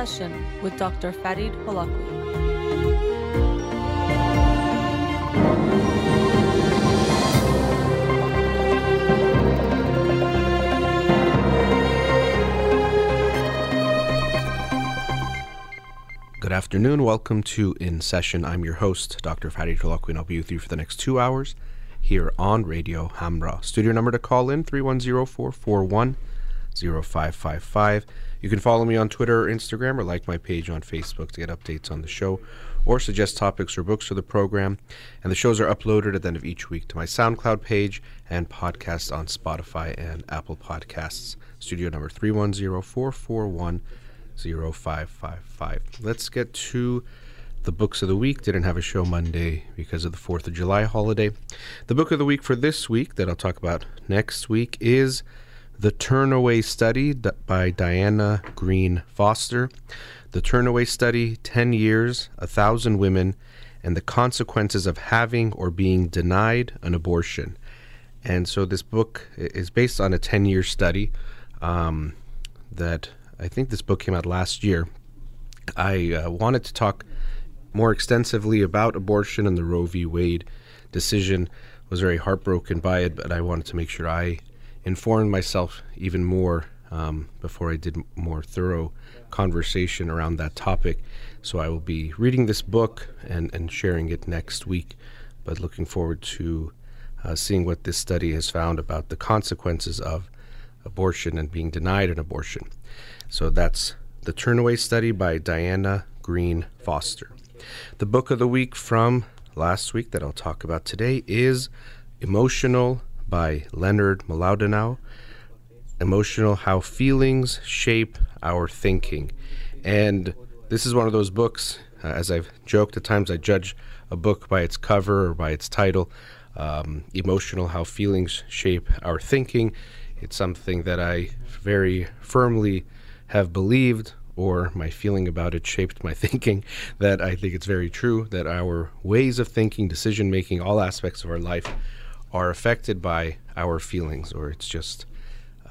Session with Dr. Farid Holakouee. Good afternoon. Welcome to In Session. I'm your host, Dr. Farid Holakouee, and I'll be with you for the next two hours here on Radio Hamrah. Studio number to call in 310 441 0555. You can follow me on Twitter or Instagram or like my page on Facebook to get updates on the show or suggest topics or books for the program. And the shows are uploaded at the end of each week to my SoundCloud page and podcast on Spotify and Apple Podcasts. Studio number 310 441 0555. Let's get to the books of the week. Didn't have a show Monday because of the 4th of July holiday. The book of the week for this week that I'll talk about next week is The Turnaway Study by Diana Greene Foster. The Turnaway Study 10 Years, a Thousand Women, and the Consequences of Having or Being Denied an Abortion. And so this book is based on a 10 year study um, that I think this book came out last year. I uh, wanted to talk more extensively about abortion and the Roe v. Wade decision. Was very heartbroken by it, but I wanted to make sure I informed myself even more um, before I did more thorough conversation around that topic. So I will be reading this book and, and sharing it next week, but looking forward to uh, seeing what this study has found about the consequences of abortion and being denied an abortion. So that's the Turnaway Study by Diana Greene Foster. The book of the week from last week that I'll talk about today is Emotional by Leonard Mlodinow. Emotional How Feelings Shape Our Thinking. And this is one of those books, uh, as I've joked at times, I judge a book by its cover or by its title. Um, emotional How Feelings Shape Our Thinking. It's something that I very firmly have believed or my feeling about it shaped my thinking that I think it's very true that our ways of thinking, decision making, all aspects of our life are affected by our feelings, or it's just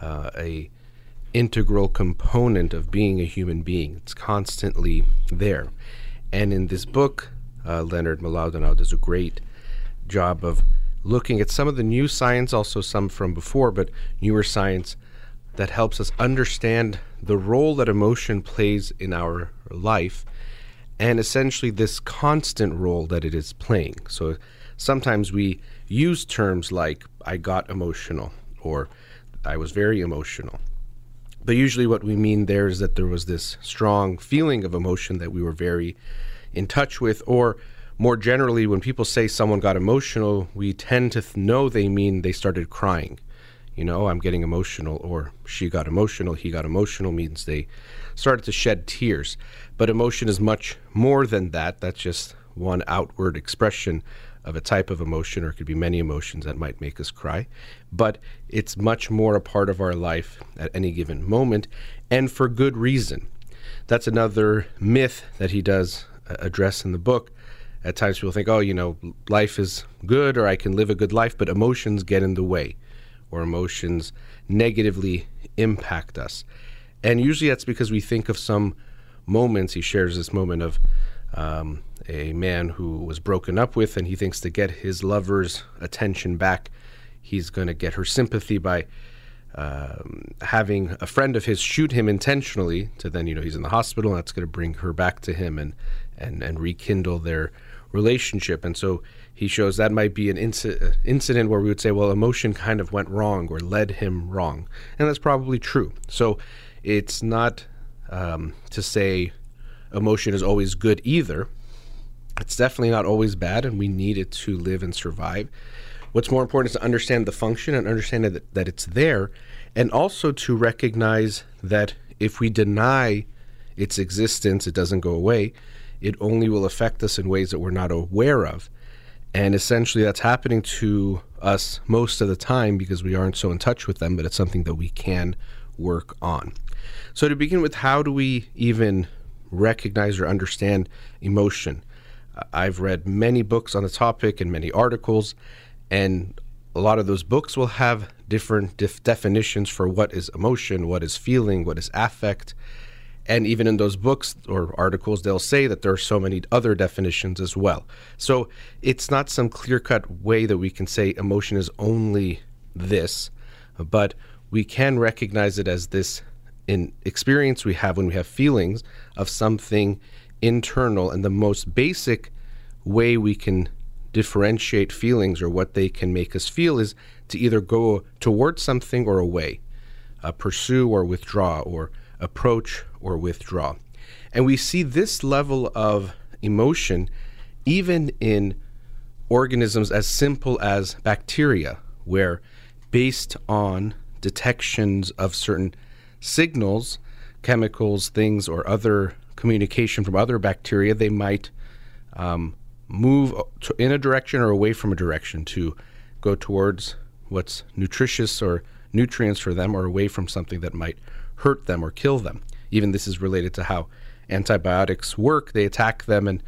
uh, a integral component of being a human being. It's constantly there. And in this book, uh, Leonard Mlodinow does a great job of looking at some of the new science, also some from before, but newer science that helps us understand the role that emotion plays in our life and essentially this constant role that it is playing. So sometimes we use terms like I got emotional or I was very emotional. But usually what we mean there is that there was this strong feeling of emotion that we were very in touch with or more generally when people say someone got emotional, we tend to th- know they mean they started crying you know, I'm getting emotional, or she got emotional, he got emotional means they started to shed tears. But emotion is much more than that. That's just one outward expression of a type of emotion, or it could be many emotions that might make us cry. But it's much more a part of our life at any given moment, and for good reason. That's another myth that he does uh, address in the book. At times people think, oh, you know, life is good, or I can live a good life, but emotions get in the way or emotions negatively impact us. And usually that's because we think of some moments. He shares this moment of um, a man who was broken up with, and he thinks to get his lover's attention back, he's going to get her sympathy by um, having a friend of his shoot him intentionally. To then, you know, he's in the hospital, and that's going to bring her back to him and and and rekindle their relationship. And so he shows that might be an uh, incident where we would say, well, emotion kind of went wrong or led him wrong. And that's probably true. So it's not um, to say emotion is always good either. It's definitely not always bad, and we need it to live and survive. What's more important is to understand the function and understand that, that it's there, and also to recognize that if we deny its existence, it doesn't go away. It only will affect us in ways that we're not aware of. And essentially, that's happening to us most of the time because we aren't so in touch with them, but it's something that we can work on. So, to begin with, how do we even recognize or understand emotion? I've read many books on the topic and many articles, and a lot of those books will have different def- definitions for what is emotion, what is feeling, what is affect. And even in those books or articles, they'll say that there are so many other definitions as well. So it's not some clear cut way that we can say emotion is only this, but we can recognize it as this in experience we have when we have feelings of something internal. And the most basic way we can differentiate feelings or what they can make us feel is to either go towards something or away, uh, pursue or withdraw, or approach or withdraw. And we see this level of emotion even in organisms as simple as bacteria, where based on detections of certain signals, chemicals, things, or other communication from other bacteria, they might um, move in a direction or away from a direction to go towards what's nutritious or nutrients for them or away from something that might hurt them or kill them. Even this is related to how antibiotics work. They attack them and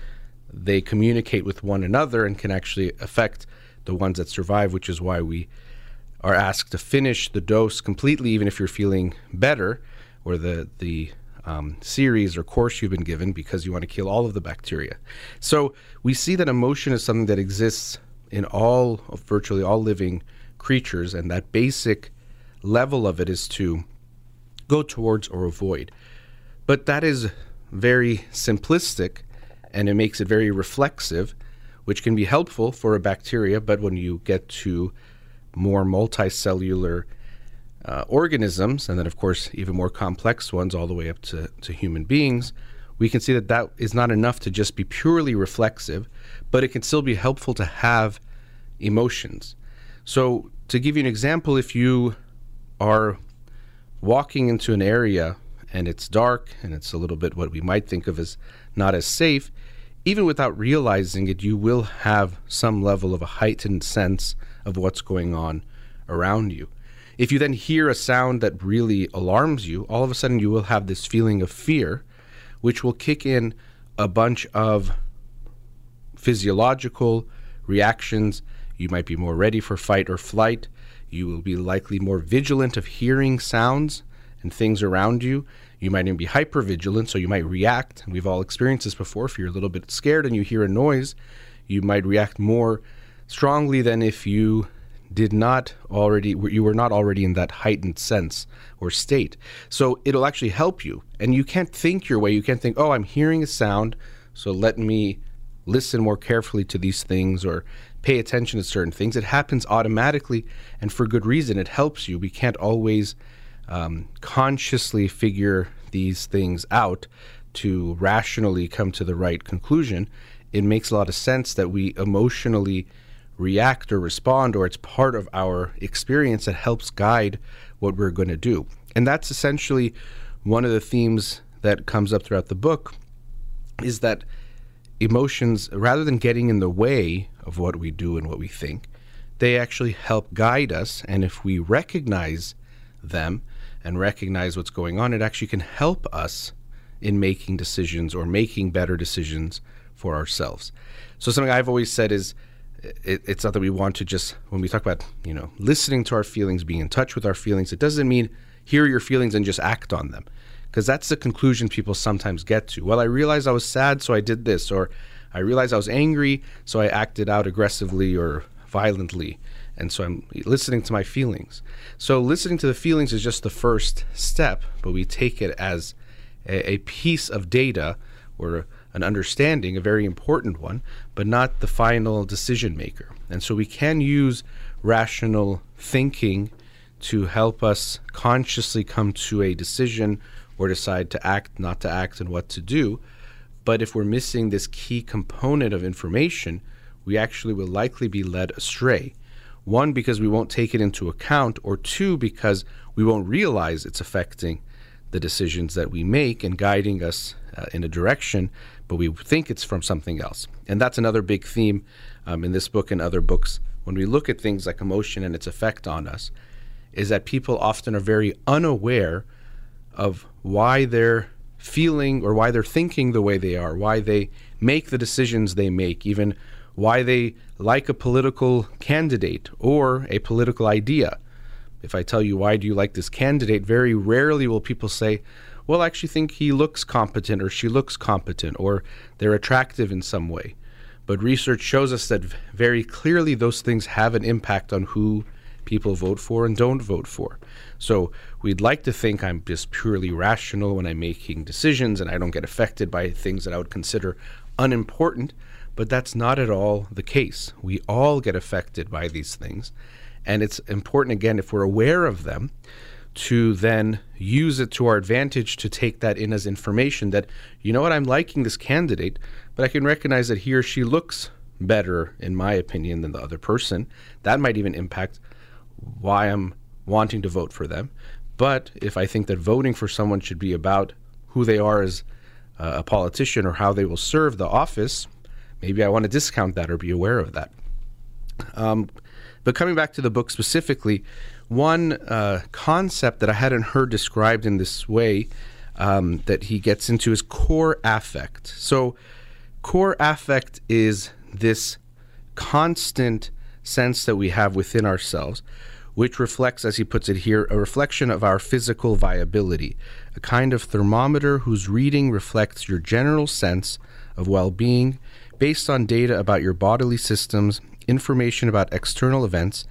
they communicate with one another and can actually affect the ones that survive, which is why we are asked to finish the dose completely, even if you're feeling better, or the the um, series or course you've been given, because you want to kill all of the bacteria. So we see that emotion is something that exists in all, of virtually all living creatures, and that basic level of it is to go towards or avoid. But that is very simplistic and it makes it very reflexive, which can be helpful for a bacteria. But when you get to more multicellular uh, organisms, and then, of course, even more complex ones, all the way up to, to human beings, we can see that that is not enough to just be purely reflexive, but it can still be helpful to have emotions. So, to give you an example, if you are walking into an area and it's dark and it's a little bit what we might think of as not as safe, even without realizing it, you will have some level of a heightened sense of what's going on around you. If you then hear a sound that really alarms you, all of a sudden you will have this feeling of fear, which will kick in a bunch of physiological reactions. You might be more ready for fight or flight. You will be likely more vigilant of hearing sounds and things around you. You might even be hyper vigilant, so you might react. We've all experienced this before. If you're a little bit scared and you hear a noise, you might react more strongly than if you did not already you were not already in that heightened sense or state so it'll actually help you and you can't think your way you can't think oh i'm hearing a sound so let me listen more carefully to these things or pay attention to certain things. It happens automatically and for good reason. It helps you. We can't always um, consciously figure these things out to rationally come to the right conclusion. It makes a lot of sense that we emotionally react or respond, or it's part of our experience that helps guide what we're going to do. And that's essentially one of the themes that comes up throughout the book is that emotions, rather than getting in the way of what we do and what we think, they actually help guide us. And if we recognize them and recognize what's going on, it actually can help us in making decisions or making better decisions for ourselves. So, something I've always said is it, it's not that we want to just, when we talk about, you know, listening to our feelings, being in touch with our feelings, it doesn't mean hear your feelings and just act on them because that's the conclusion people sometimes get to. Well, I realized I was sad, so I did this, or I realized I was angry, so I acted out aggressively or violently. And so I'm listening to my feelings. So listening to the feelings is just the first step, but we take it as a, a piece of data or an understanding, a very important one, but not the final decision maker. And so we can use rational thinking to help us consciously come to a decision or decide to act, not to act, and what to do. But if we're missing this key component of information, we actually will likely be led astray. One, because we won't take it into account, or two, because we won't realize it's affecting the decisions that we make and guiding us uh, in a direction, but we think it's from something else. And that's another big theme um, in this book and other books. When we look at things like emotion and its effect on us, is that people often are very unaware of why they're feeling or why they're thinking the way they are, why they make the decisions they make, even why they like a political candidate or a political idea. If I tell you, why do you like this candidate, very rarely will people say, well, I actually think he looks competent or she looks competent or they're attractive in some way. But research shows us that very clearly those things have an impact on who people vote for and don't vote for. So we'd like to think I'm just purely rational when I'm making decisions and I don't get affected by things that I would consider unimportant, but that's not at all the case. We all get affected by these things. And it's important, again, if we're aware of them, to then use it to our advantage to take that in as information that, you know what, I'm liking this candidate, but I can recognize that he or she looks better, in my opinion, than the other person. That might even impact why I'm wanting to vote for them. But if I think that voting for someone should be about who they are as a politician or how they will serve the office, maybe I want to discount that or be aware of that. Um, but coming back to the book specifically, one uh, concept that I hadn't heard described in this way um, that he gets into is core affect. So, core affect is this constant sense that we have within ourselves, which reflects, as he puts it here, a reflection of our physical viability, a kind of thermometer whose reading reflects your general sense of well being based on data about your bodily systems, information about external events,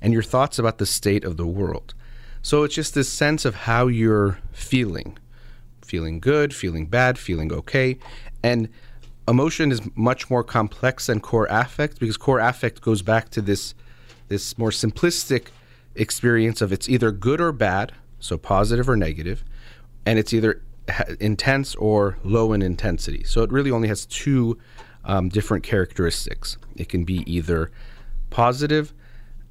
and your thoughts about the state of the world. So it's just this sense of how you're feeling feeling good, feeling bad, feeling okay. And emotion is much more complex than core affect because core affect goes back to this this more simplistic experience of it's either good or bad, so positive or negative, and it's either intense or low in intensity. So it really only has two um, different characteristics. It can be either positive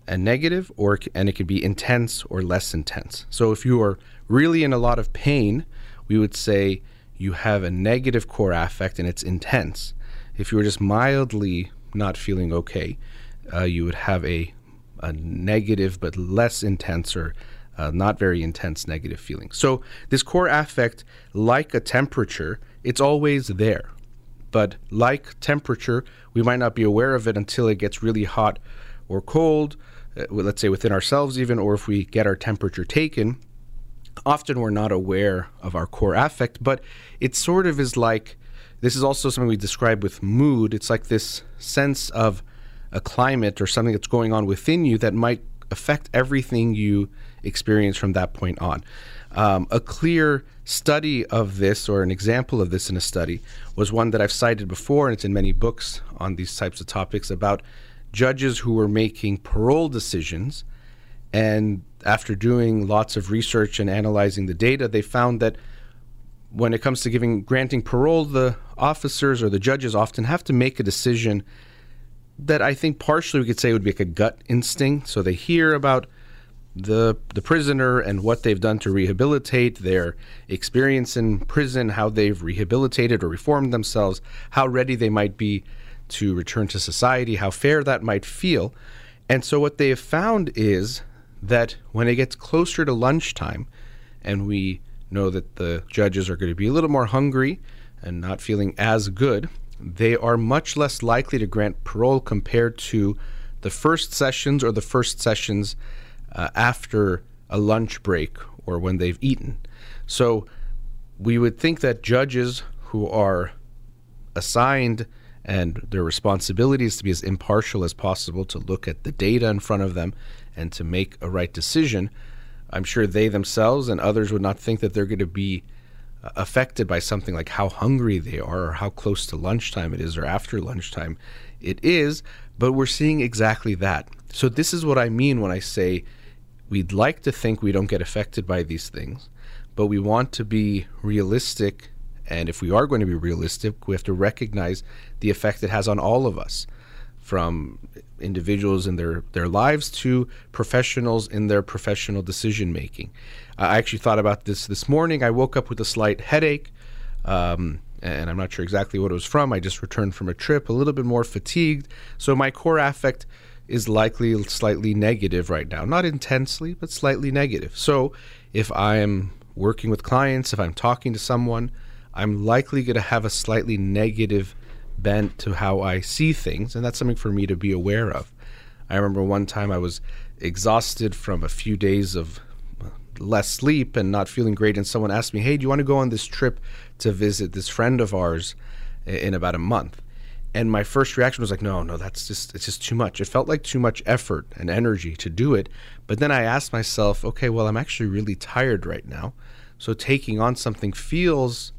and negative, or and it can be intense or less intense. So if you are really in a lot of pain, we would say you have a negative core affect and it's intense. If you were just mildly not feeling okay, uh, you would have a, a negative but less intense or uh, not very intense negative feeling. So, this core affect, like a temperature, it's always there. But like temperature, we might not be aware of it until it gets really hot or cold, uh, let's say within ourselves, even, or if we get our temperature taken. Often we're not aware of our core affect, but it sort of is like this is also something we describe with mood. It's like this sense of a climate or something that's going on within you that might affect everything you experience from that point on. Um, a clear study of this, or an example of this in a study, was one that I've cited before, and it's in many books on these types of topics about judges who were making parole decisions. And after doing lots of research and analyzing the data, they found that when it comes to giving granting parole, the officers or the judges often have to make a decision that I think partially we could say would be like a gut instinct. So they hear about the the prisoner and what they've done to rehabilitate their experience in prison, how they've rehabilitated or reformed themselves, how ready they might be to return to society, how fair that might feel. And so what they have found is that when it gets closer to lunchtime and we know that the judges are going to be a little more hungry and not feeling as good, they are much less likely to grant parole compared to the first sessions or the first sessions uh, after a lunch break or when they've eaten. So we would think that judges who are assigned and their responsibility is to be as impartial as possible to look at the data in front of them and to make a right decision. I'm sure they themselves and others would not think that they're going to be uh, affected by something like how hungry they are or how close to lunchtime it is or after lunchtime it is, but we're seeing exactly that. So, this is what I mean when I say We'd like to think we don't get affected by these things, but we want to be realistic. And if we are going to be realistic, we have to recognize the effect it has on all of us, from individuals in their, their lives to professionals in their professional decision making. I actually thought about this this morning. I woke up with a slight headache. Um, and I'm not sure exactly what it was from. I just returned from a trip, a little bit more fatigued. So my core affect is likely slightly negative right now. Not intensely, but slightly negative. So if I'm working with clients, if I'm talking to someone, I'm likely going to have a slightly negative bent to how I see things. And that's something for me to be aware of. I remember one time I was exhausted from a few days of uh, less sleep and not feeling great, and someone asked me, "Hey, do you want to go on this trip to visit this friend of ours in about a month?" And my first reaction was like, "No, no, that's just it's just too much." It felt like too much effort and energy to do it. But then I asked myself, "Okay, well, I'm actually really tired right now, so taking on something feels."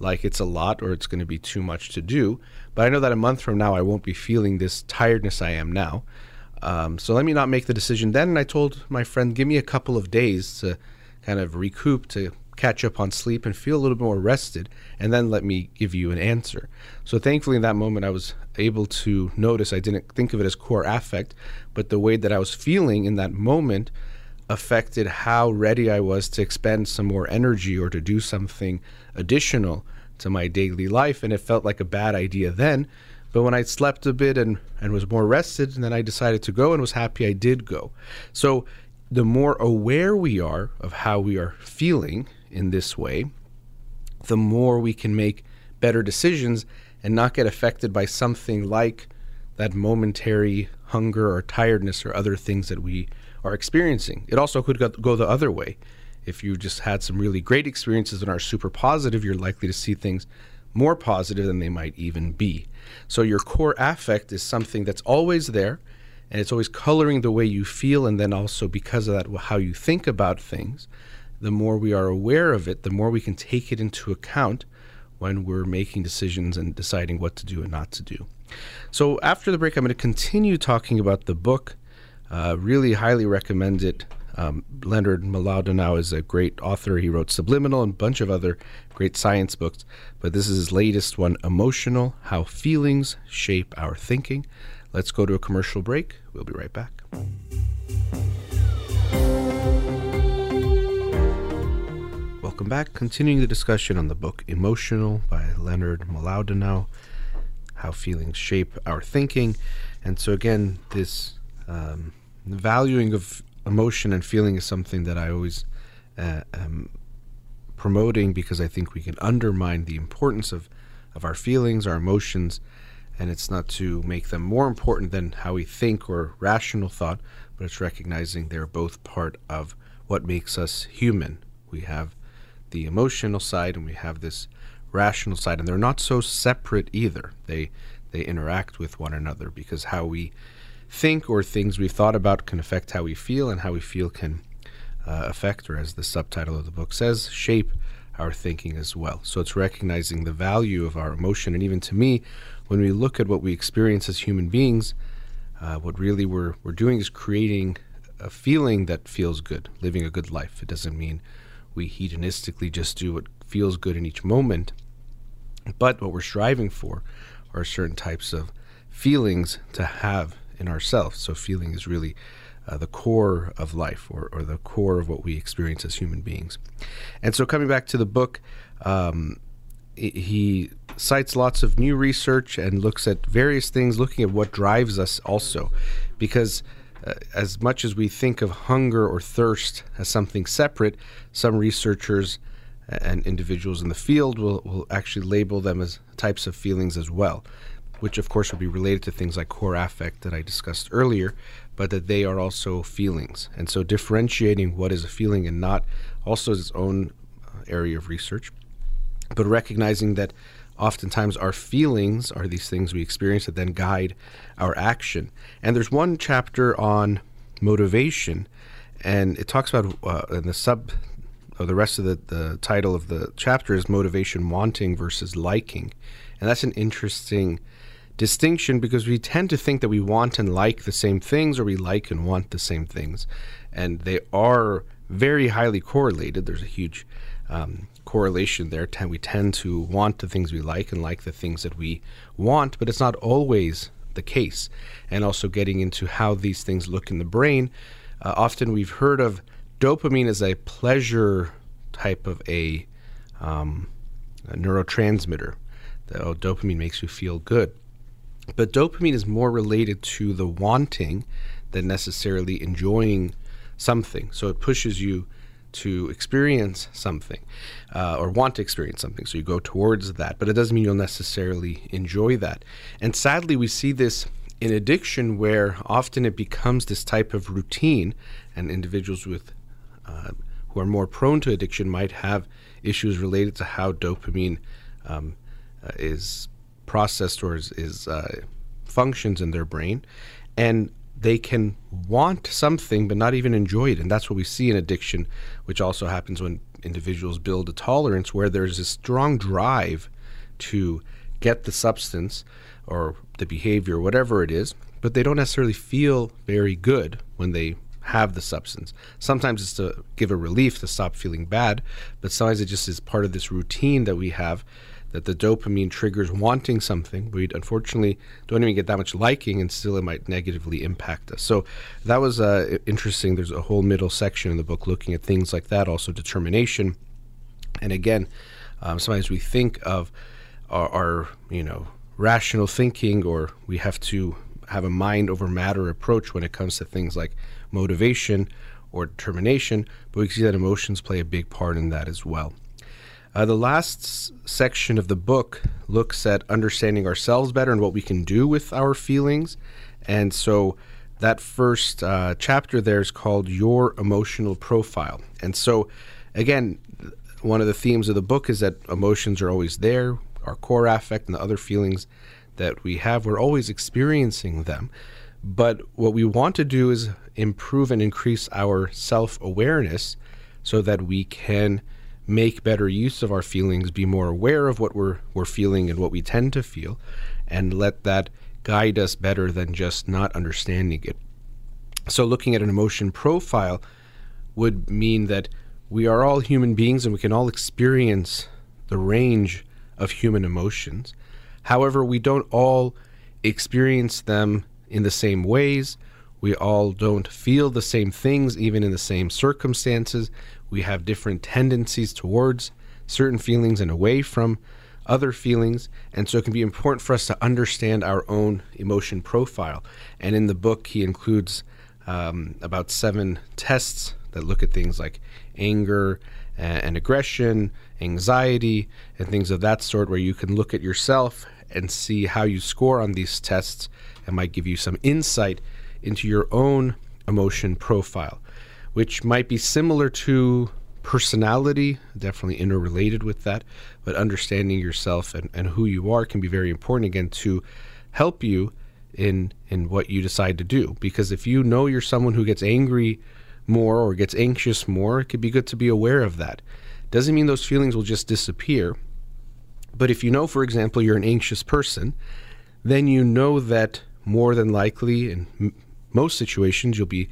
like it's a lot or it's going to be too much to do. But I know that a month from now, I won't be feeling this tiredness I am now. Um, so let me not make the decision then. And I told my friend, give me a couple of days to kind of recoup, to catch up on sleep and feel a little bit more rested, and then let me give you an answer. So thankfully, in that moment, I was able to notice I didn't think of it as core affect, but the way that I was feeling in that moment affected how ready I was to expend some more energy or to do something additional to my daily life. And it felt like a bad idea then but when I slept a bit and, and was more rested, and then I decided to go and was happy I did go. So the more aware we are of how we are feeling in this way, the more we can make better decisions and not get affected by something like that momentary hunger or tiredness or other things that we are experiencing. It also could go the other way. If you just had some really great experiences and are super positive, you're likely to see things more positive than they might even be. So your core affect is something that's always there and it's always coloring the way you feel and then also because of that how you think about things. The more we are aware of it, the more we can take it into account when we're making decisions and deciding what to do and not to do. So after the break, I'm going to continue talking about the book. Uh, really highly recommend it. Um, Leonard Mlodinow is a great author. He wrote Subliminal and a bunch of other great science books, but this is his latest one, Emotional How Feelings Shape Our Thinking. Let's go to a commercial break. We'll be right back. Welcome back. Continuing the discussion on the book Emotional by Leonard Mlodinow, How Feelings Shape Our Thinking. And so, again, this um, valuing of emotion and feeling is something that I always uh, am promoting because I think we can undermine the importance of, of our feelings, our emotions, and it's not to make them more important than how we think or rational thought, but it's recognizing they're both part of what makes us human. We have the emotional side and we have this rational side, and they're not so separate either. They they interact with one another because how we think or things we've thought about can affect how we feel, and how we feel can uh, affect, or as the subtitle of the book says, shape our thinking as well. So it's recognizing the value of our emotion. And even to me, when we look at what we experience as human beings, uh, what really we're, we're doing is creating a feeling that feels good, living a good life. It doesn't mean we hedonistically just do what feels good in each moment, but what we're striving for are certain types of feelings to have in ourselves. So feeling is really uh, the core of life or, or the core of what we experience as human beings. And so coming back to the book, um, he cites lots of new research and looks at various things, looking at what drives us also. Because uh, as much as we think of hunger or thirst as something separate, some researchers and individuals in the field will, will actually label them as types of feelings as well which of course would be related to things like core affect that I discussed earlier, but that they are also feelings. And so differentiating what is a feeling and not also its own uh, area of research, but recognizing that oftentimes our feelings are these things we experience that then guide our action. And there's one chapter on motivation, and it talks about uh, in the sub or the rest of the, the title of the chapter is motivation wanting versus liking. And that's an interesting distinction because we tend to think that we want and like the same things or we like and want the same things. And they are very highly correlated. There's a huge um, correlation there. We tend to want the things we like and like the things that we want, but it's not always the case. And also getting into how these things look in the brain. Uh, often we've heard of dopamine as a pleasure type of a, um, a neurotransmitter. The, oh, dopamine makes you feel good. But dopamine is more related to the wanting than necessarily enjoying something. So it pushes you to experience something uh, or want to experience something. So you go towards that, but it doesn't mean you'll necessarily enjoy that. And sadly, we see this in addiction where often it becomes this type of routine, and individuals with uh, who are more prone to addiction might have issues related to how dopamine um, uh, is processed or is, is uh, functions in their brain, and they can want something but not even enjoy it, and that's what we see in addiction, which also happens when individuals build a tolerance where there's a strong drive to get the substance or the behavior, whatever it is, but they don't necessarily feel very good when they have the substance. Sometimes it's to give a relief to stop feeling bad, but sometimes it just is part of this routine that we have that the dopamine triggers wanting something. We unfortunately don't even get that much liking, and still it might negatively impact us. So that was uh, interesting. There's a whole middle section in the book looking at things like that, also determination. And again, um, sometimes we think of our, our, you know, rational thinking, or we have to have a mind over matter approach when it comes to things like motivation or determination, but we can see that emotions play a big part in that as well. Uh, the last section of the book looks at understanding ourselves better and what we can do with our feelings. And so that first uh, chapter there is called Your Emotional Profile. And so, again, one of the themes of the book is that emotions are always there, our core affect and the other feelings that we have, we're always experiencing them. But what we want to do is improve and increase our self awareness so that we can make better use of our feelings, be more aware of what we're, we're feeling and what we tend to feel, and let that guide us better than just not understanding it. So, looking at an emotion profile would mean that we are all human beings and we can all experience the range of human emotions. However, we don't all experience them in the same ways. We all don't feel the same things, even in the same circumstances. We have different tendencies towards certain feelings and away from other feelings. And so it can be important for us to understand our own emotion profile. And in the book, he includes um, about seven tests that look at things like anger and, and aggression, anxiety, and things of that sort, where you can look at yourself and see how you score on these tests and might give you some insight into your own emotion profile, which might be similar to personality, definitely interrelated with that, but understanding yourself and, and who you are can be very important again to help you in in what you decide to do. Because if you know you're someone who gets angry more or gets anxious more, it could be good to be aware of that. Doesn't mean those feelings will just disappear. But if you know, for example, you're an anxious person, then you know that more than likely in m- most situations you'll be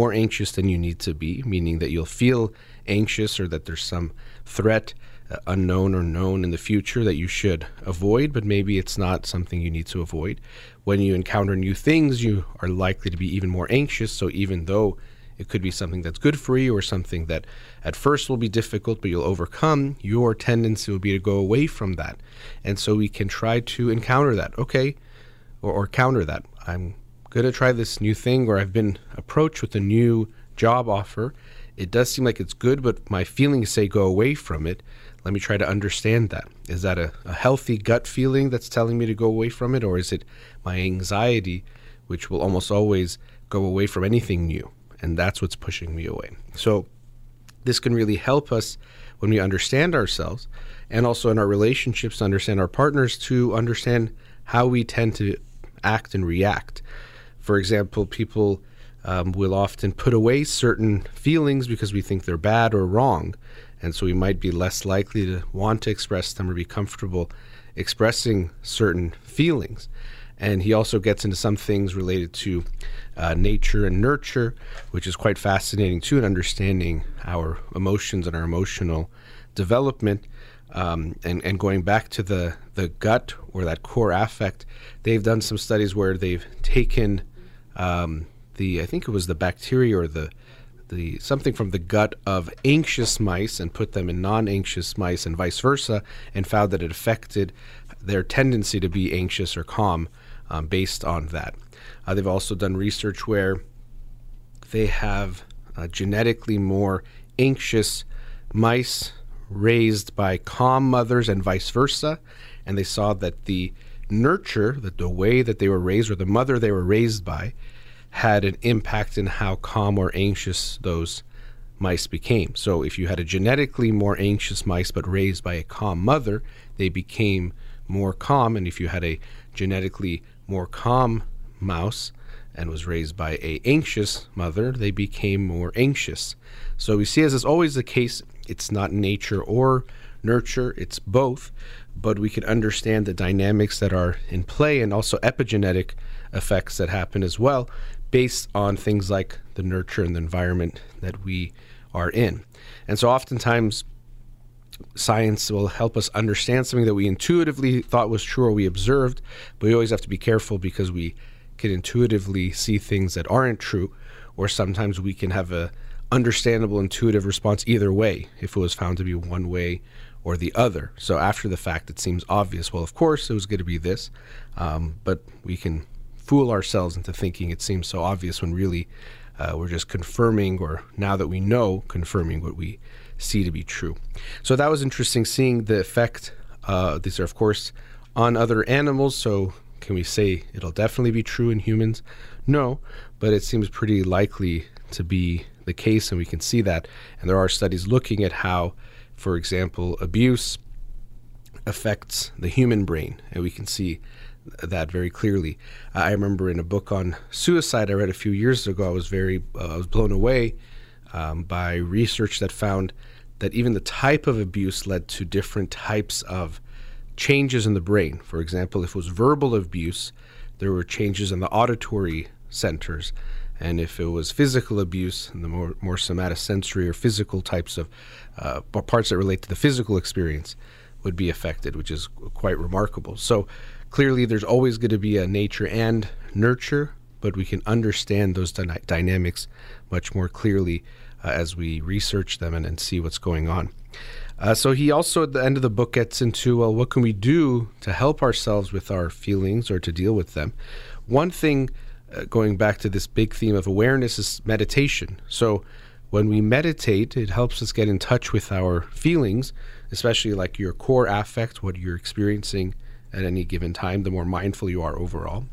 more anxious than you need to be, meaning that you'll feel anxious or that there's some threat, uh, unknown or known in the future, that you should avoid, but maybe it's not something you need to avoid. When you encounter new things, you are likely to be even more anxious. So even though it could be something that's good for you or something that at first will be difficult, but you'll overcome, your tendency will be to go away from that. And so we can try to encounter that. Okay, or, or counter that. I'm going to try this new thing, or I've been approached with a new job offer. It does seem like it's good, but my feelings say go away from it. Let me try to understand that. Is that a, a healthy gut feeling that's telling me to go away from it, or is it my anxiety, which will almost always go away from anything new? And that's what's pushing me away. So, this can really help us when we understand ourselves and also in our relationships to understand our partners to understand how we tend to act and react. For example, people um, will often put away certain feelings because we think they're bad or wrong. And so we might be less likely to want to express them or be comfortable expressing certain feelings. And he also gets into some things related to uh, nature and nurture, which is quite fascinating too, in understanding our emotions and our emotional development. Um, and, and going back to the, the gut or that core affect, they've done some studies where they've taken um, the, I think it was the bacteria or the, the something from the gut of anxious mice and put them in non-anxious mice and vice versa, and found that it affected their tendency to be anxious or calm um, based on that. Uh, they've also done research where they have uh, genetically more anxious mice raised by calm mothers and vice versa. And they saw that the nurture, that the way that they were raised, or the mother they were raised by, had an impact in how calm or anxious those mice became. So if you had a genetically more anxious mice but raised by a calm mother, they became more calm. And if you had a genetically more calm mouse and was raised by a anxious mother, they became more anxious. So we see as is always the case, it's not nature or nurture, it's both, but we can understand the dynamics that are in play and also epigenetic effects that happen as well based on things like the nurture and the environment that we are in. And so oftentimes science will help us understand something that we intuitively thought was true or we observed, but we always have to be careful because we can intuitively see things that aren't true, or sometimes we can have a understandable intuitive response either way if it was found to be one way or the other. So after the fact, it seems obvious. Well, of course, it was going to be this, um, but we can fool ourselves into thinking it seems so obvious when really uh, we're just confirming, or now that we know, confirming what we see to be true. So that was interesting seeing the effect. Uh, these are, of course, on other animals. So can we say it'll definitely be true in humans? No, but it seems pretty likely to be the case, and we can see that. And there are studies looking at how, for example, abuse affects the human brain, and we can see that very clearly. I remember in a book on suicide I read a few years ago, I was very uh, I was blown away um, by research that found that even the type of abuse led to different types of changes in the brain. For example, if it was verbal abuse, there were changes in the auditory centers. And if it was physical abuse, the more, more somatosensory or physical types of uh, parts that relate to the physical experience would be affected, which is quite remarkable. So clearly, there's always going to be a nature and nurture, but we can understand those dyna- dynamics much more clearly uh, as we research them and, and see what's going on. Uh, so he also at the end of the book gets into well, what can we do to help ourselves with our feelings or to deal with them? One thing, uh, going back to this big theme of awareness, is meditation. So when we meditate, it helps us get in touch with our feelings, especially like your core affect, what you're experiencing at any given time. The more mindful you are overall,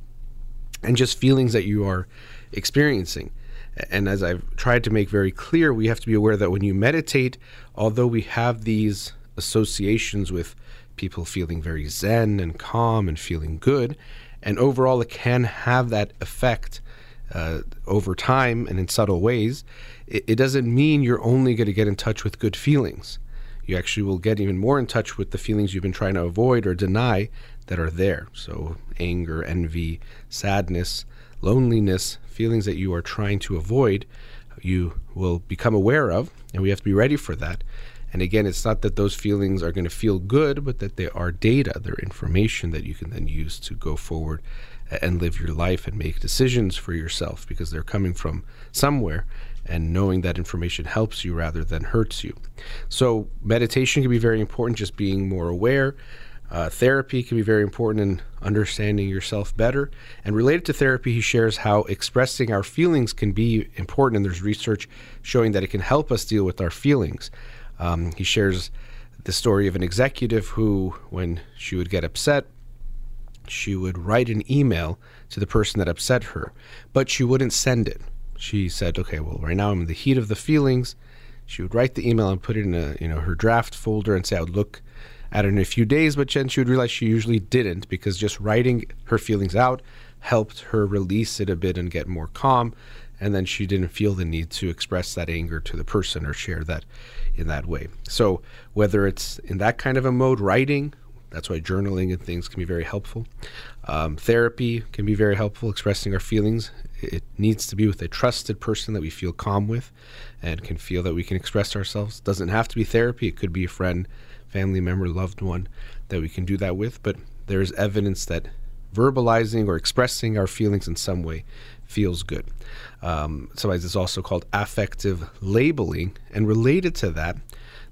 and just feelings that you are experiencing. And as I've tried to make very clear, we have to be aware that when you meditate, although we have these associations with people feeling very zen and calm and feeling good, and overall it can have that effect uh, over time and in subtle ways, it, it doesn't mean you're only going to get in touch with good feelings. You actually will get even more in touch with the feelings you've been trying to avoid or deny that are there. So, anger, envy, sadness, loneliness, feelings that you are trying to avoid, you will become aware of, and we have to be ready for that. And again, it's not that those feelings are going to feel good, but that they are data, they're information that you can then use to go forward and live your life and make decisions for yourself because they're coming from somewhere. And knowing that information helps you rather than hurts you. So, meditation can be very important, just being more aware. Uh, therapy can be very important in understanding yourself better. And related to therapy, he shares how expressing our feelings can be important. And there's research showing that it can help us deal with our feelings. Um, he shares the story of an executive who, when she would get upset, she would write an email to the person that upset her, but she wouldn't send it. She said, "Okay, well, right now I'm in the heat of the feelings." She would write the email and put it in a, you know, her draft folder and say, "I would look at it in a few days, but then she would realize she usually didn't because just writing her feelings out helped her release it a bit and get more calm. And then she didn't feel the need to express that anger to the person or share that in that way. So, whether it's in that kind of a mode, writing, that's why journaling and things can be very helpful. Um, therapy can be very helpful, expressing our feelings. It needs to be with a trusted person that we feel calm with and can feel that we can express ourselves. Doesn't have to be therapy, it could be a friend family member, loved one that we can do that with. But there's evidence that verbalizing or expressing our feelings in some way feels good. Um, sometimes it's also called affective labeling. And related to that,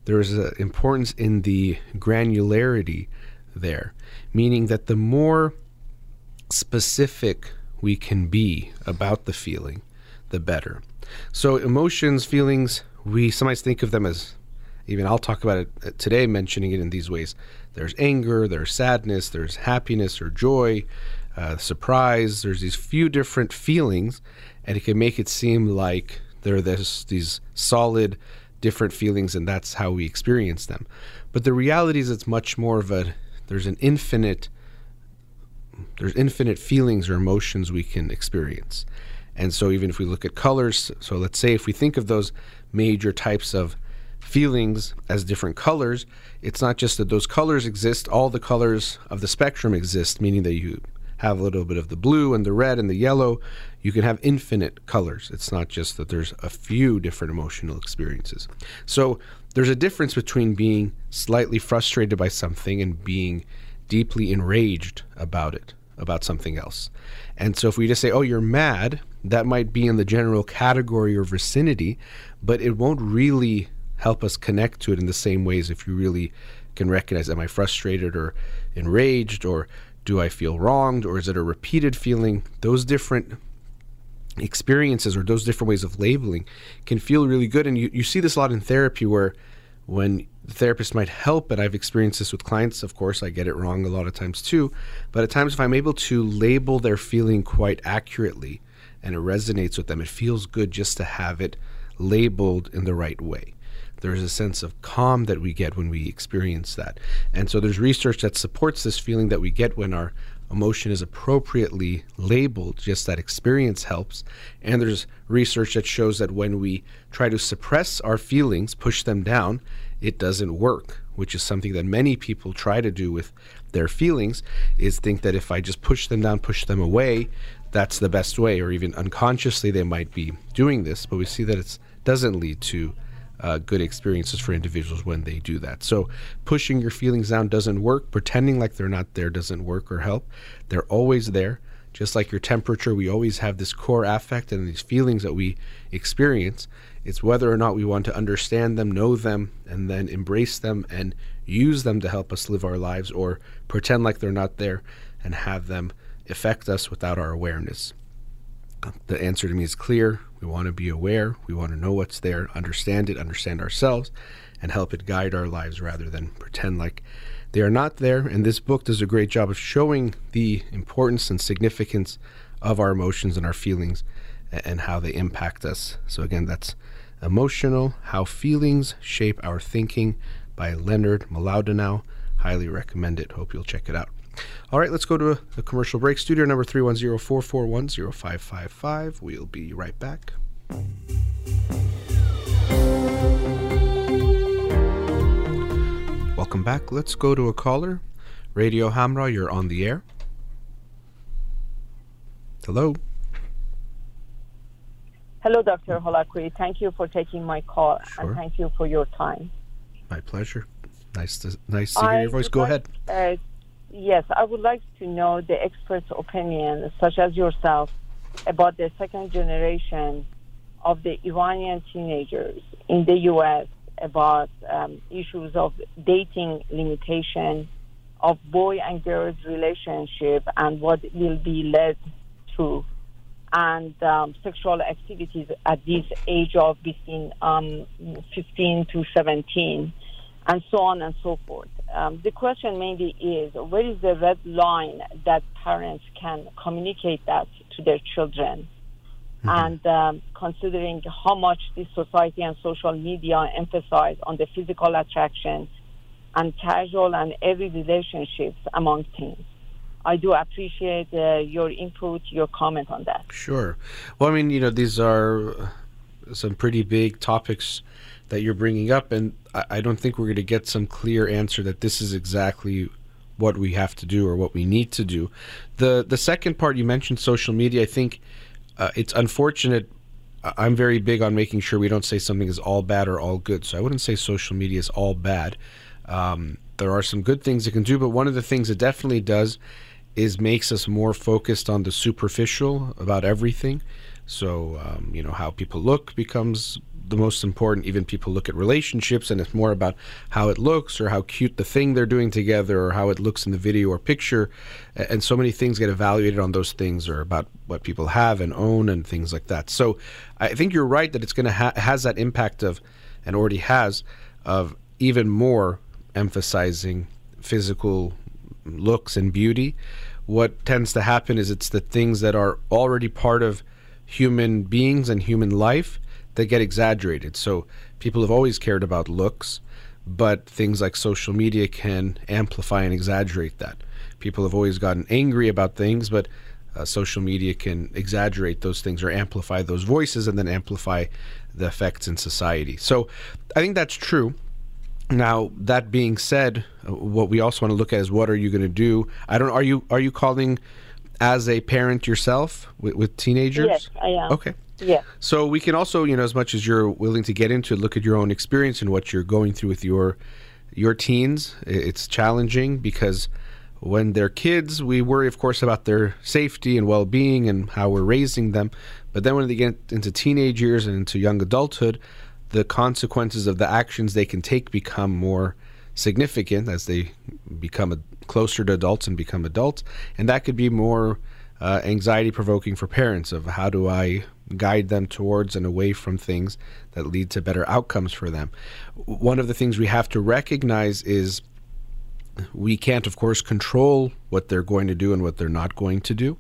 there's an importance in the granularity there, meaning that the more specific we can be about the feeling, the better. So, emotions, feelings, we sometimes think of them as even I'll talk about it uh, today, mentioning it in these ways. There's anger, there's sadness, there's happiness or joy, uh, surprise. There's these few different feelings, and it can make it seem like there are this these solid different feelings and that's how we experience them. But the reality is it's much more of a there's an infinite there's infinite feelings or emotions we can experience. And so even if we look at colors, so let's say if we think of those major types of feelings as different colors, it's not just that those colors exist, all the colors of the spectrum exist, meaning that you have a little bit of the blue and the red and the yellow. You can have infinite colors. It's not just that there's a few different emotional experiences. So there's a difference between being slightly frustrated by something and being deeply enraged about it, about something else. And so if we just say, oh, you're mad, that might be in the general category or vicinity, but it won't really help us connect to it in the same ways if you really can recognize am I frustrated or enraged or do I feel wronged or is it a repeated feeling? Those different experiences or those different ways of labeling can feel really good. And you, you see this a lot in therapy where when the therapist might help, and I've experienced this with clients, of course, I get it wrong a lot of times too. But at times, if I'm able to label their feeling quite accurately and it resonates with them, it feels good just to have it labeled in the right way. There's a sense of calm that we get when we experience that. And so there's research that supports this feeling that we get when our emotion is appropriately labeled, just that experience helps. And there's research that shows that when we try to suppress our feelings, push them down, it doesn't work, which is something that many people try to do with their feelings is think that if I just push them down, push them away, that's the best way or even unconsciously they might be doing this, but we see that it doesn't lead to uh, good experiences for individuals when they do that. So, pushing your feelings down doesn't work. Pretending like they're not there doesn't work or help. They're always there. Just like your temperature, we always have this core affect and these feelings that we experience. It's whether or not we want to understand them, know them, and then embrace them and use them to help us live our lives or pretend like they're not there and have them affect us without our awareness. The answer to me is clear. We want to be aware. We want to know what's there, understand it, understand ourselves, and help it guide our lives rather than pretend like they are not there. And this book does a great job of showing the importance and significance of our emotions and our feelings and how they impact us. So, again, that's Emotional How Feelings Shape Our Thinking by Leonard Mlodinow. Highly recommend it. Hope you'll check it out. All right, let's go to a, commercial break. Studio number 310 441 0555. We'll be right back. Welcome back. Let's go to a caller. Radio Hamrah, you're on the air. Hello. Hello, Dr. Holakouee. Thank you for taking my call Sure. and thank you for your time. My pleasure. Nice to nice to hear your voice. Go like- ahead. Uh, yes, I would like to know the expert's opinion, such as yourself, about the second generation of the Iranian teenagers in the U.S. about um, issues of dating limitation, of boy and girls relationship, and what will be led to, and um, sexual activities at this age of between um, 15 to 17 and so on and so forth. Um, the question mainly is where is the red line that parents can communicate that to their children? And um, considering how much this society and social media emphasize on the physical attraction and casual and every relationships among teens. I do appreciate uh, your input, your comment on that. Sure. Well, I mean, you know, these are some pretty big topics that you're bringing up, and I, don't think we're going to get some clear answer that this is exactly what we have to do or what we need to do. The the second part you mentioned social media. I think uh, it's unfortunate. I'm very big on making sure we don't say something is all bad or all good. So I wouldn't say social media is all bad. Um, there are some good things it can do, but one of the things it definitely does is makes us more focused on the superficial about everything. So um, you know how people look becomes the most important. Even people look at relationships, and it's more about how it looks or how cute the thing they're doing together or how it looks in the video or picture. And so many things get evaluated on those things or about what people have and own and things like that. So I think you're right that it's going to ha- has that impact of, and already has, of even more emphasizing physical looks and beauty. What tends to happen is it's the things that are already part of human beings and human life that get exaggerated. So people have always cared about looks, but things like social media can amplify and exaggerate that. People have always gotten angry about things, but uh, social media can exaggerate those things or amplify those voices and then amplify the effects in society. So I think that's true. Now that being said, what we also want to look at is what are you going to do? I don't. Are you are you calling as a parent yourself with, with teenagers? Yes, I am. Okay. Yeah. So we can also, you know, as much as you're willing to get into it, look at your own experience and what you're going through with your your teens. It's challenging because when they're kids, we worry, of course, about their safety and well-being and how we're raising them. But then when they get into teenage years and into young adulthood, the consequences of the actions they can take become more significant as they become a, closer to adults and become adults, and that could be more uh, anxiety provoking for parents of how do I guide them towards and away from things that lead to better outcomes for them. One of the things we have to recognize is we can't, of course, control what they're going to do and what they're not going to do.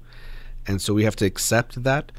And so we have to accept that,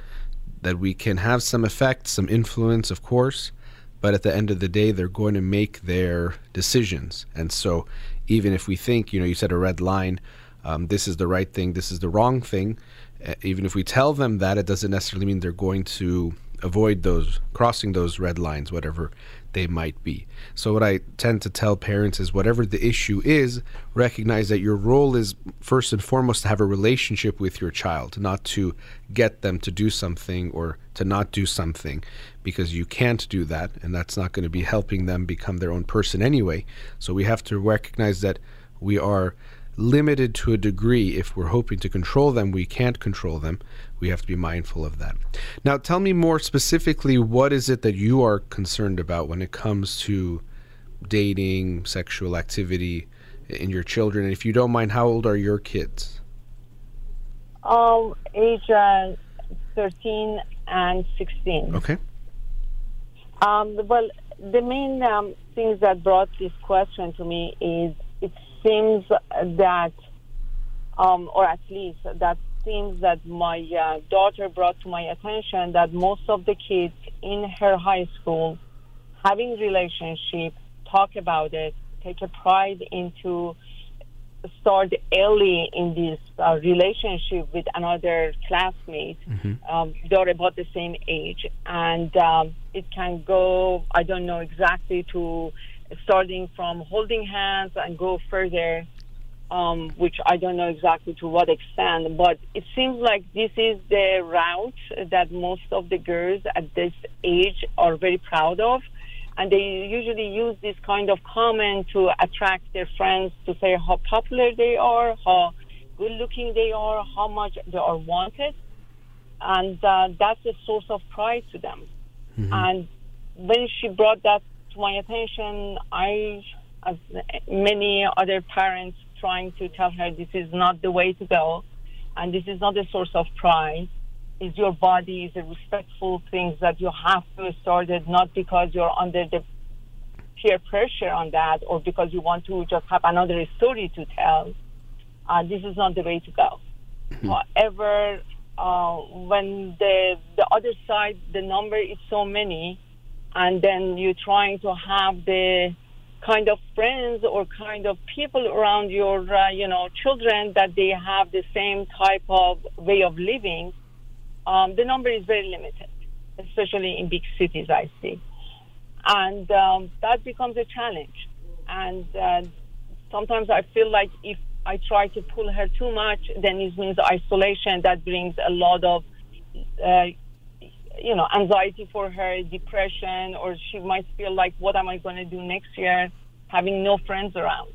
that we can have some effect, some influence, of course, but at the end of the day, they're going to make their decisions. And so even if we think, you know, you said a red line, um, this is the right thing, this is the wrong thing, Uh, even if we tell them that, it doesn't necessarily mean they're going to avoid those crossing those red lines, whatever they might be. So what I tend to tell parents is whatever the issue is, recognize that your role is first and foremost to have a relationship with your child, not to get them to do something or to not do something because you can't do that and that's not going to be helping them become their own person anyway. So we have to recognize that we are limited to a degree. If we're hoping to control them, we can't control them. We have to be mindful of that. Now, tell me more specifically what is it that you are concerned about when it comes to dating, sexual activity in your children? And if you don't mind, how old are your kids? Um, age uh, 13 and 16. Okay. Um, well, the main um, things that brought this question to me is seems that, um, or at least that seems that my uh, daughter brought to my attention that most of the kids in her high school having relationship talk about it, take a pride into start early in this uh, relationship with another classmate. Mm-hmm. Um, they're about the same age, and um, it can go. I don't know exactly to starting from holding hands and go further, um, which I don't know exactly to what extent, but it seems like this is the route that most of the girls at this age are very proud of. And they usually use this kind of comment to attract their friends to say how popular they are, how good looking they are, how much they are wanted. And uh, that's a source of pride to them. Mm-hmm. And when she brought that to my attention, I, as many other parents, trying to tell her this is not the way to go, and this is not a source of pride. Is your body is a respectful thing that you have to start it, not because you're under the peer pressure on that, or because you want to just have another story to tell. Uh, this is not the way to go. Mm-hmm. However, uh, when the the other side, the number is so many, and then you're trying to have the kind of friends or kind of people around your uh, you know children that they have the same type of way of living um, the number is very limited especially in big cities i see. And um, that becomes a challenge. And uh, sometimes i feel like if i try to pull her too much then it means isolation that brings a lot of uh, you know, anxiety for her, depression, or she might feel like, what am I going to do next year, having no friends around.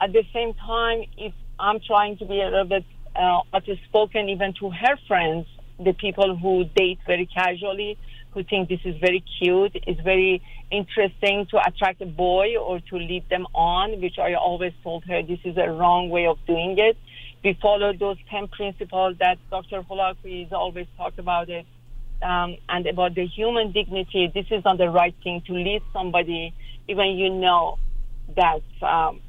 At the same time, if I'm trying to be a little bit uh, outspoken even to her friends, the people who date very casually, who think this is very cute, is very interesting to attract a boy or to lead them on, which I always told her this is a wrong way of doing it. We follow those 10 principles that Dr. Holakouee has always talked about it um, and about the human dignity, this is not the right thing to lead somebody, even you know that um,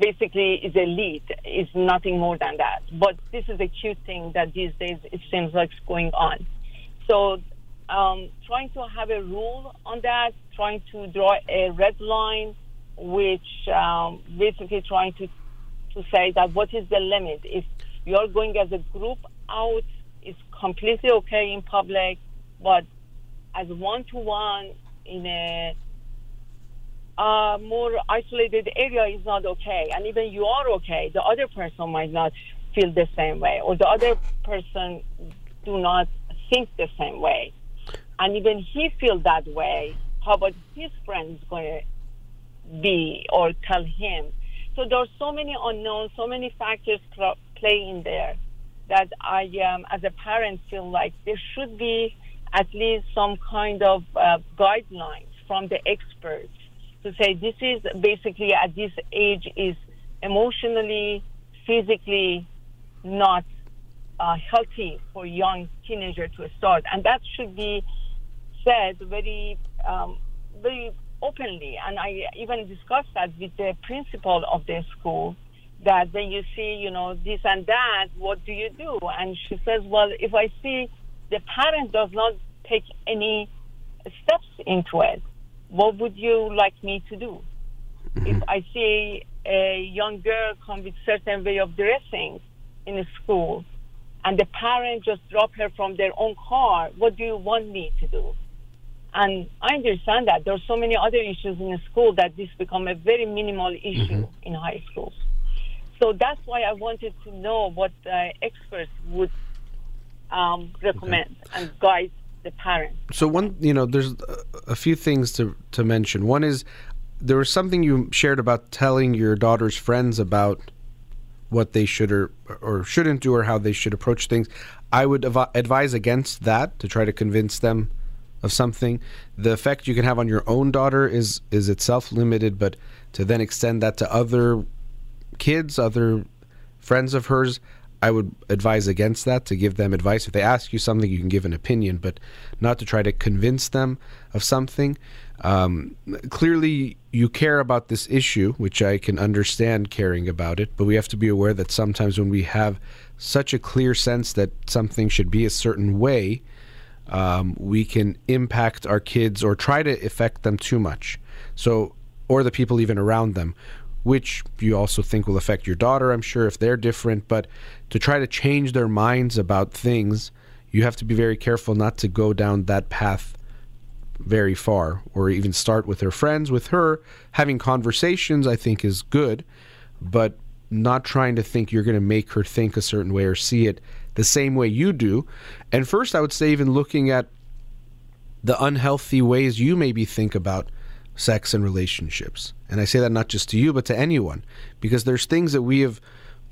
basically is a lead, is nothing more than that. But this is a cute thing that these days it seems like is going on. So um, trying to have a rule on that, trying to draw a red line, which um, basically trying to to say that what is the limit? If you're going as a group out, it's completely okay in public, but as one to one in a uh, more isolated area is not okay. And even you are okay, the other person might not feel the same way, or the other person do not think the same way. And even he feel that way, how about his friends going to be or tell him? So there are so many unknowns, so many factors pl- play in there that I, um, as a parent, feel like there should be at least some kind of uh, guidelines from the experts to say this is basically at this age is emotionally, physically not uh, healthy for young teenager to start, and that should be said very, um, very openly. And I even discussed that with the principal of the school. That when you see, you know, this and that, what do you do? And she says, well, if I see the parent does not take any steps into it, what would you like me to do? Mm-hmm. If I see a young girl come with certain way of dressing in a school and the parent just drop her from their own car, what do you want me to do? And I understand that there are so many other issues in the school that this become a very minimal issue mm-hmm. in high schools. So that's why I wanted to know what uh, experts would um, recommend okay. and guide the parents. So one, you know, there's a few things to to mention. One is there was something you shared about telling your daughter's friends about what they should or or shouldn't do or how they should approach things. I would av- advise against that to try to convince them of something. The effect you can have on your own daughter is is itself limited, but to then extend that to other kids, other friends of hers, I would advise against that to give them advice. If they ask you something, you can give an opinion, but not to try to convince them of something. Um, clearly, you care about this issue, which I can understand caring about it, but we have to be aware that sometimes when we have such a clear sense that something should be a certain way, um, we can impact our kids or try to affect them too much. So, or the people even around them which you also think will affect your daughter, I'm sure, if they're different. But to try to change their minds about things, you have to be very careful not to go down that path very far or even start with her friends. With her, having conversations, I think, is good, but not trying to think you're going to make her think a certain way or see it the same way you do. And first, I would say, even looking at the unhealthy ways you maybe think about sex and relationships. And I say that not just to you, but to anyone, because there's things that we have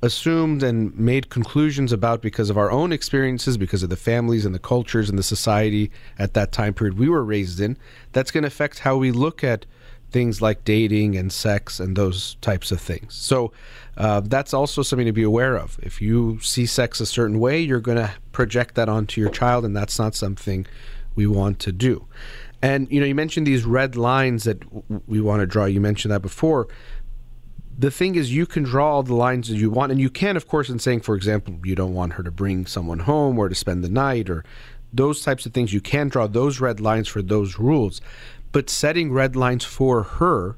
assumed and made conclusions about because of our own experiences, because of the families and the cultures and the society at that time period we were raised in, that's going to affect how we look at things like dating and sex and those types of things. So uh, that's also something to be aware of. If you see sex a certain way, you're going to project that onto your child, and that's not something we want to do. And you know, you mentioned these red lines that w- we want to draw. You mentioned that before. The thing is, you can draw all the lines that you want, and you can, of course, in saying, for example, you don't want her to bring someone home or to spend the night or those types of things. You can draw those red lines for those rules, but setting red lines for her,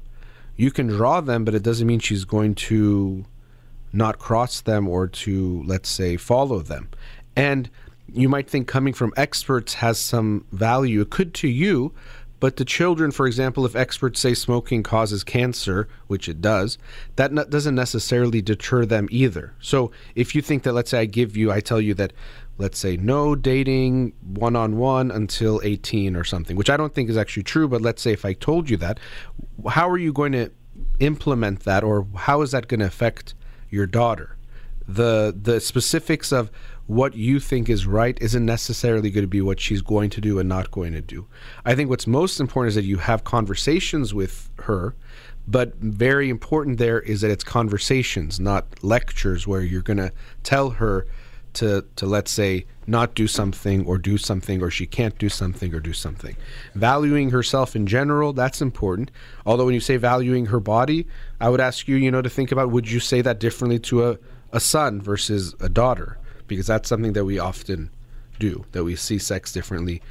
you can draw them, but it doesn't mean she's going to not cross them or to, let's say, follow them. And you might think coming from experts has some value. It could to you, but to children, for example, if experts say smoking causes cancer, which it does, that doesn't necessarily deter them either. So if you think that, let's say I give you, I tell you that, let's say no dating one on one until 18 or something, which I don't think is actually true, but let's say if I told you that, how are you going to implement that or how is that going to affect your daughter? The the specifics of what you think is right isn't necessarily going to be what she's going to do and not going to do. I think what's most important is that you have conversations with her, but very important there is that it's conversations, not lectures where you're going to tell her to to let's say not do something or do something or she can't do something or do something. Valuing herself in general, that's important. Although when you say valuing her body, I would ask you, you know, to think about would you say that differently to a, a son versus a daughter? Because that's something that we often do, that we see sex differently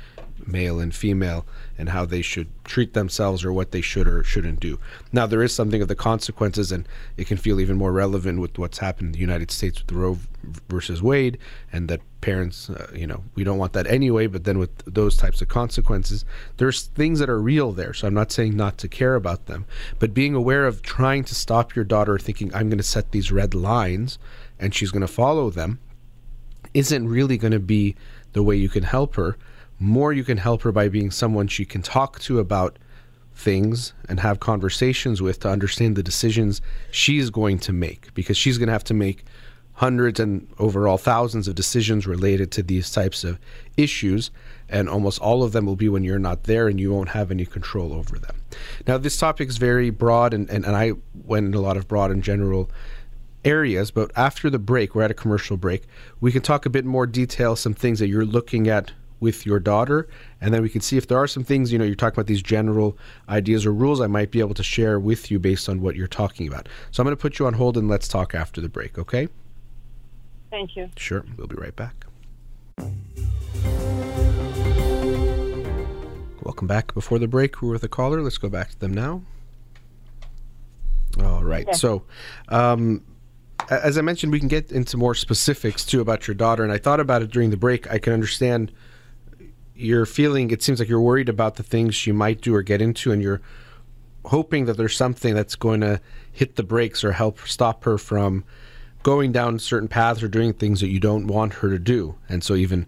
male and female and how they should treat themselves or what they should or shouldn't do. Now, there is something of the consequences, and it can feel even more relevant with what's happened in the United States with Roe versus Wade, and that parents, uh, you know, we don't want that anyway, but then with those types of consequences, there's things that are real there. So I'm not saying not to care about them, but being aware of trying to stop your daughter thinking, I'm going to set these red lines and she's going to follow them isn't really going to be the way you can help her. More you can help her by being someone she can talk to about things and have conversations with to understand the decisions she's going to make because she's going to have to make hundreds and overall thousands of decisions related to these types of issues and almost all of them will be when you're not there and you won't have any control over them. Now this topic is very broad and, and, and i went in a lot of broad and general areas but after the break we're at a commercial break we can talk a bit more detail some things that you're looking at with your daughter and then we can see if there are some things you know you're talking about these general ideas or rules i might be able to share with you based on what you're talking about. So i'm going to put you on hold and let's talk after the break okay? Thank you. Sure we'll be right back. Welcome back. Before the break we were with a caller. Let's go back to them now. All right okay. so um, as I mentioned, we can get into more specifics too about your daughter. And I thought about it during the break. I can understand you're feeling it seems like you're worried about the things she might do or get into and you're hoping that there's something that's going to hit the brakes or help stop her from going down certain paths or doing things that you don't want her to do and so even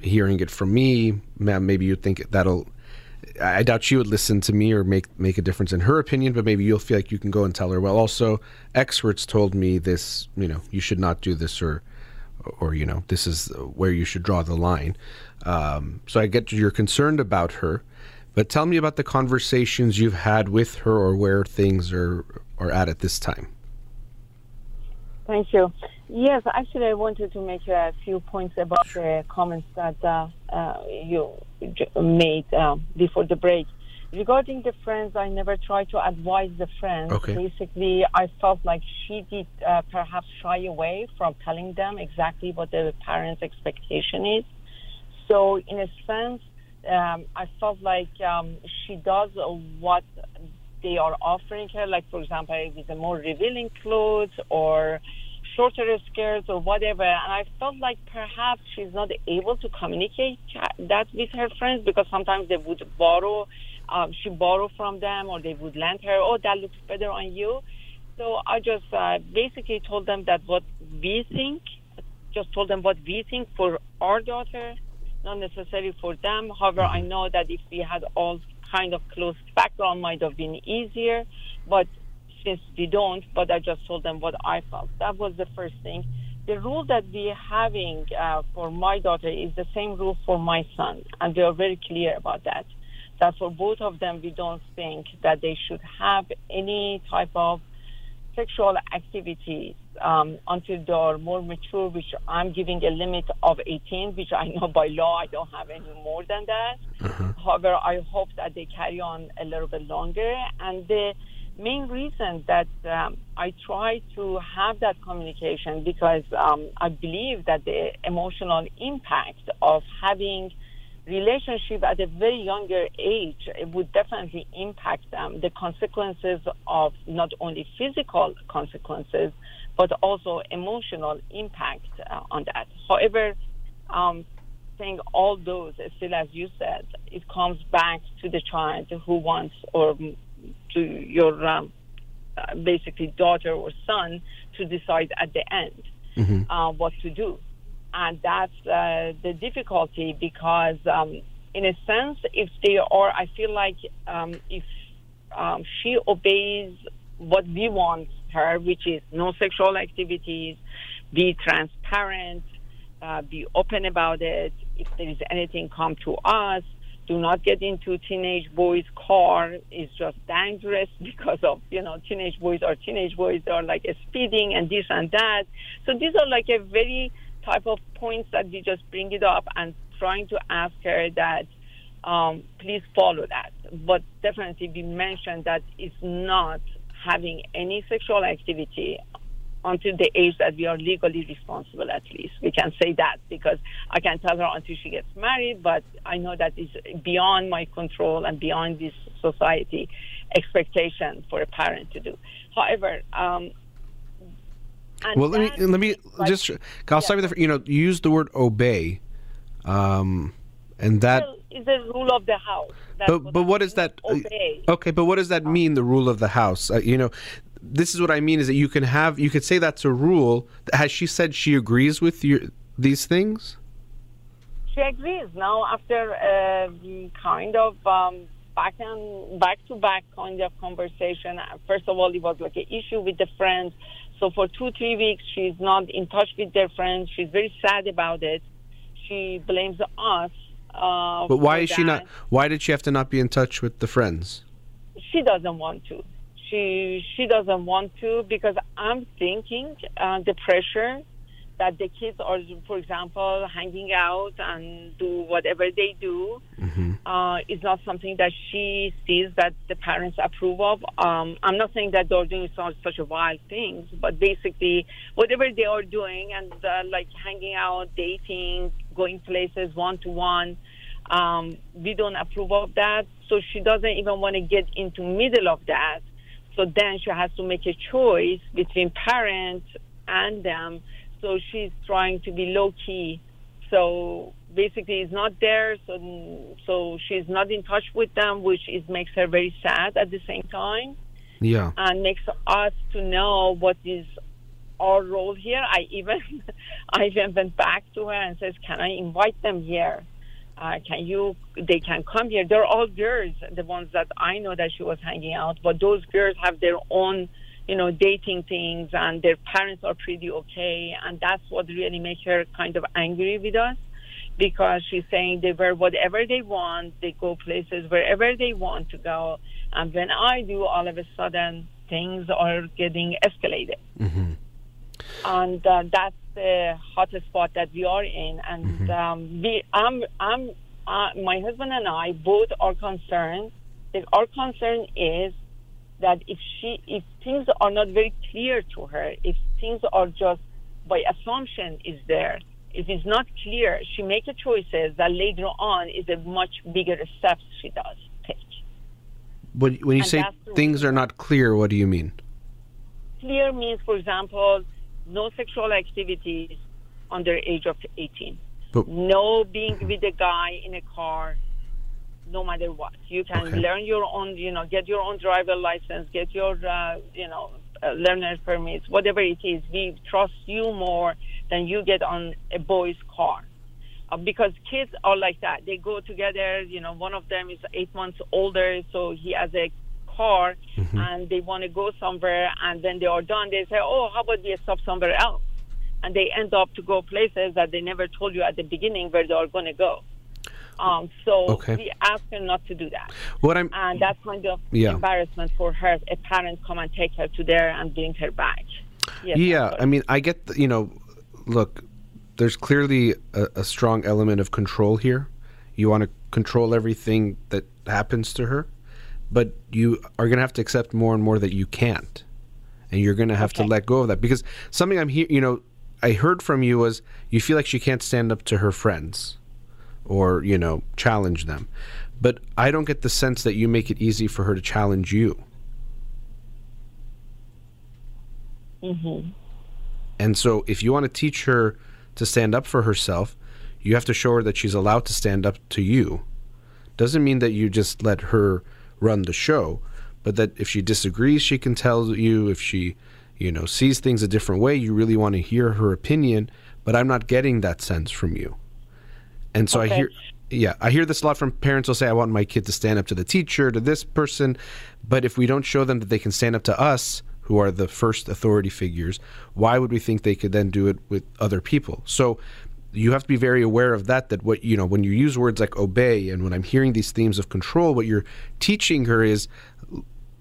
hearing it from me maybe you think that'll I doubt she would listen to me or make make a difference in her opinion, but maybe you'll feel like you can go and tell her. Well, also experts told me this. You know, you should not do this, or or you know, this is where you should draw the line. Um, so I get you're concerned about her, but tell me about the conversations you've had with her or where things are are at at this time. Thank you. Yes, actually, I wanted to make a few points about the comments that uh, uh, you made uh, before the break. Regarding the friends, I never tried to advise the friends. Okay. Basically, I felt like she did uh, perhaps shy away from telling them exactly what the parents' expectation is. So, in a sense, um, I felt like um, she does what they are offering her. Like, for example, with a more revealing clothes or shorter skirts or whatever. And I felt like perhaps she's not able to communicate that with her friends because sometimes they would borrow, um, she borrow from them or they would lend her, oh, that looks better on you. So I just uh, basically told them that what we think, just told them what we think for our daughter, not necessarily for them. However, I know that if we had all kind of close background, might have been easier. But since we don't, but I just told them what I felt. That was the first thing. The rule that we're having uh, for my daughter is the same rule for my son, and we are very clear about that. That for both of them, we don't think that they should have any type of sexual activities um, until they are more mature, which I'm giving a limit of 18, which I know by law I don't have any more than that. Uh-huh. However, I hope that they carry on a little bit longer. And the main reason that um, I try to have that communication because um, I believe that the emotional impact of having relationship at a very younger age it would definitely impact them the consequences of not only physical consequences but also emotional impact uh, on that. However um, saying all those still as you said it comes back to the child who wants or to your um, basically daughter or son to decide at the end mm-hmm. uh, what to do. And that's uh, the difficulty because, um, in a sense, if they are, I feel like um, if um, she obeys what we want her, which is no sexual activities, be transparent, uh, be open about it. If there is anything, come to us do not get into teenage boys' car. It's just dangerous because of, you know, teenage boys are teenage boys. They are like speeding and this and that. So these are like a very type of points that we just bring it up and trying to ask her that um, please follow that. But definitely we mentioned that it's not having any sexual activity until the age that we are legally responsible. At least we can say that because I can tell her until she gets married, but I know that is beyond my control and beyond this society expectation for a parent to do. However, um, well, let me let me like, just. I'll yeah. start with the. You know use the word obey, um, and that is the rule of the house. That's but what but what that? Obey. Okay, but what does that mean? The rule of the house. Uh, you know, this is what I mean. Is that you can have you could say that's a rule. Has she said she agrees with you these things? She agrees now after uh, kind of um, back and back to back kind of conversation. First of all, it was like an issue with the friends. So for two three weeks, she's not in touch with their friends. She's very sad about it. She blames us. Uh, but why is that. she not? Why did she have to not be in touch with the friends? She doesn't want to she she doesn't want to because I'm thinking uh, the pressure that the kids are, for example, hanging out and do whatever they do mm-hmm. uh, is not something that she sees that the parents approve of. Um, I'm not saying that they're doing such, such a wild things, but basically whatever they are doing and uh, like hanging out, dating, going places one to one. Um, we don't approve of that, so she doesn't even want to get into middle of that so then she has to make a choice between parents and them. So she's trying to be low key. So basically, it's not there. So so she's not in touch with them, which is makes her very sad at the same time. Yeah, and makes us to know what is our role here. I even I even went back to her and says, "Can I invite them here?" Uh, can you they can come here they're all girls the ones that i know that she was hanging out but those girls have their own you know dating things and their parents are pretty okay and that's what really makes her kind of angry with us because she's saying they wear whatever they want they go places wherever they want to go and when i do all of a sudden things are getting escalated mm-hmm. and uh, that's the hottest spot that we are in, and mm-hmm. um, we, I'm, I'm, uh, my husband and I both are concerned. That our concern is that if she, if things are not very clear to her, if things are just by assumption is there, if it's not clear, she makes a choices that later on is a much bigger step she does take. But when you and say things are not clear, what do you mean? Clear means, for example, no sexual activities under age of 18. But, no being with a guy in a car, no matter what. You can okay. learn your own, you know, get your own driver license, get your, uh, you know, uh, learner permits, whatever it is. We trust you more than you get on a boy's car. Uh, because kids are like that. They go together, you know, one of them is eight months older, so he has a car mm-hmm. and they want to go somewhere and then they are done, they say, oh, how about we stop somewhere else? And they end up to go places that they never told you at the beginning where they are going to go. Um, so okay. we ask her not to do that. What I'm and that's kind of yeah. embarrassment for her. A parent come and take her to there and bring her back. Yes, yeah, I mean, I get the, you know, look, there's clearly a, a strong element of control here. You want to control everything that happens to her but you are going to have to accept more and more that you can't. And you're going to have okay. to let go of that. Because something i'm here you know i heard from you was you feel like she can't stand up to her friends or you know challenge them. But i don't get the sense that you make it easy for her to challenge you. Mm-hmm. and so if you want to teach her to stand up for herself you have to show her that she's allowed to stand up to you. Doesn't mean that you just let her run the show, but that if she disagrees, she can tell you. If she, you know, sees things a different way, you really want to hear her opinion. But I'm not getting that sense from you, and so okay. I hear. Yeah, I hear this a lot from parents will say, I want my kid to stand up to the teacher, to this person. But if we don't show them that they can stand up to us, who are the first authority figures, why would we think they could then do it with other people? So you have to be very aware of that that what you know when you use words like obey and when i'm hearing these themes of control what you're teaching her is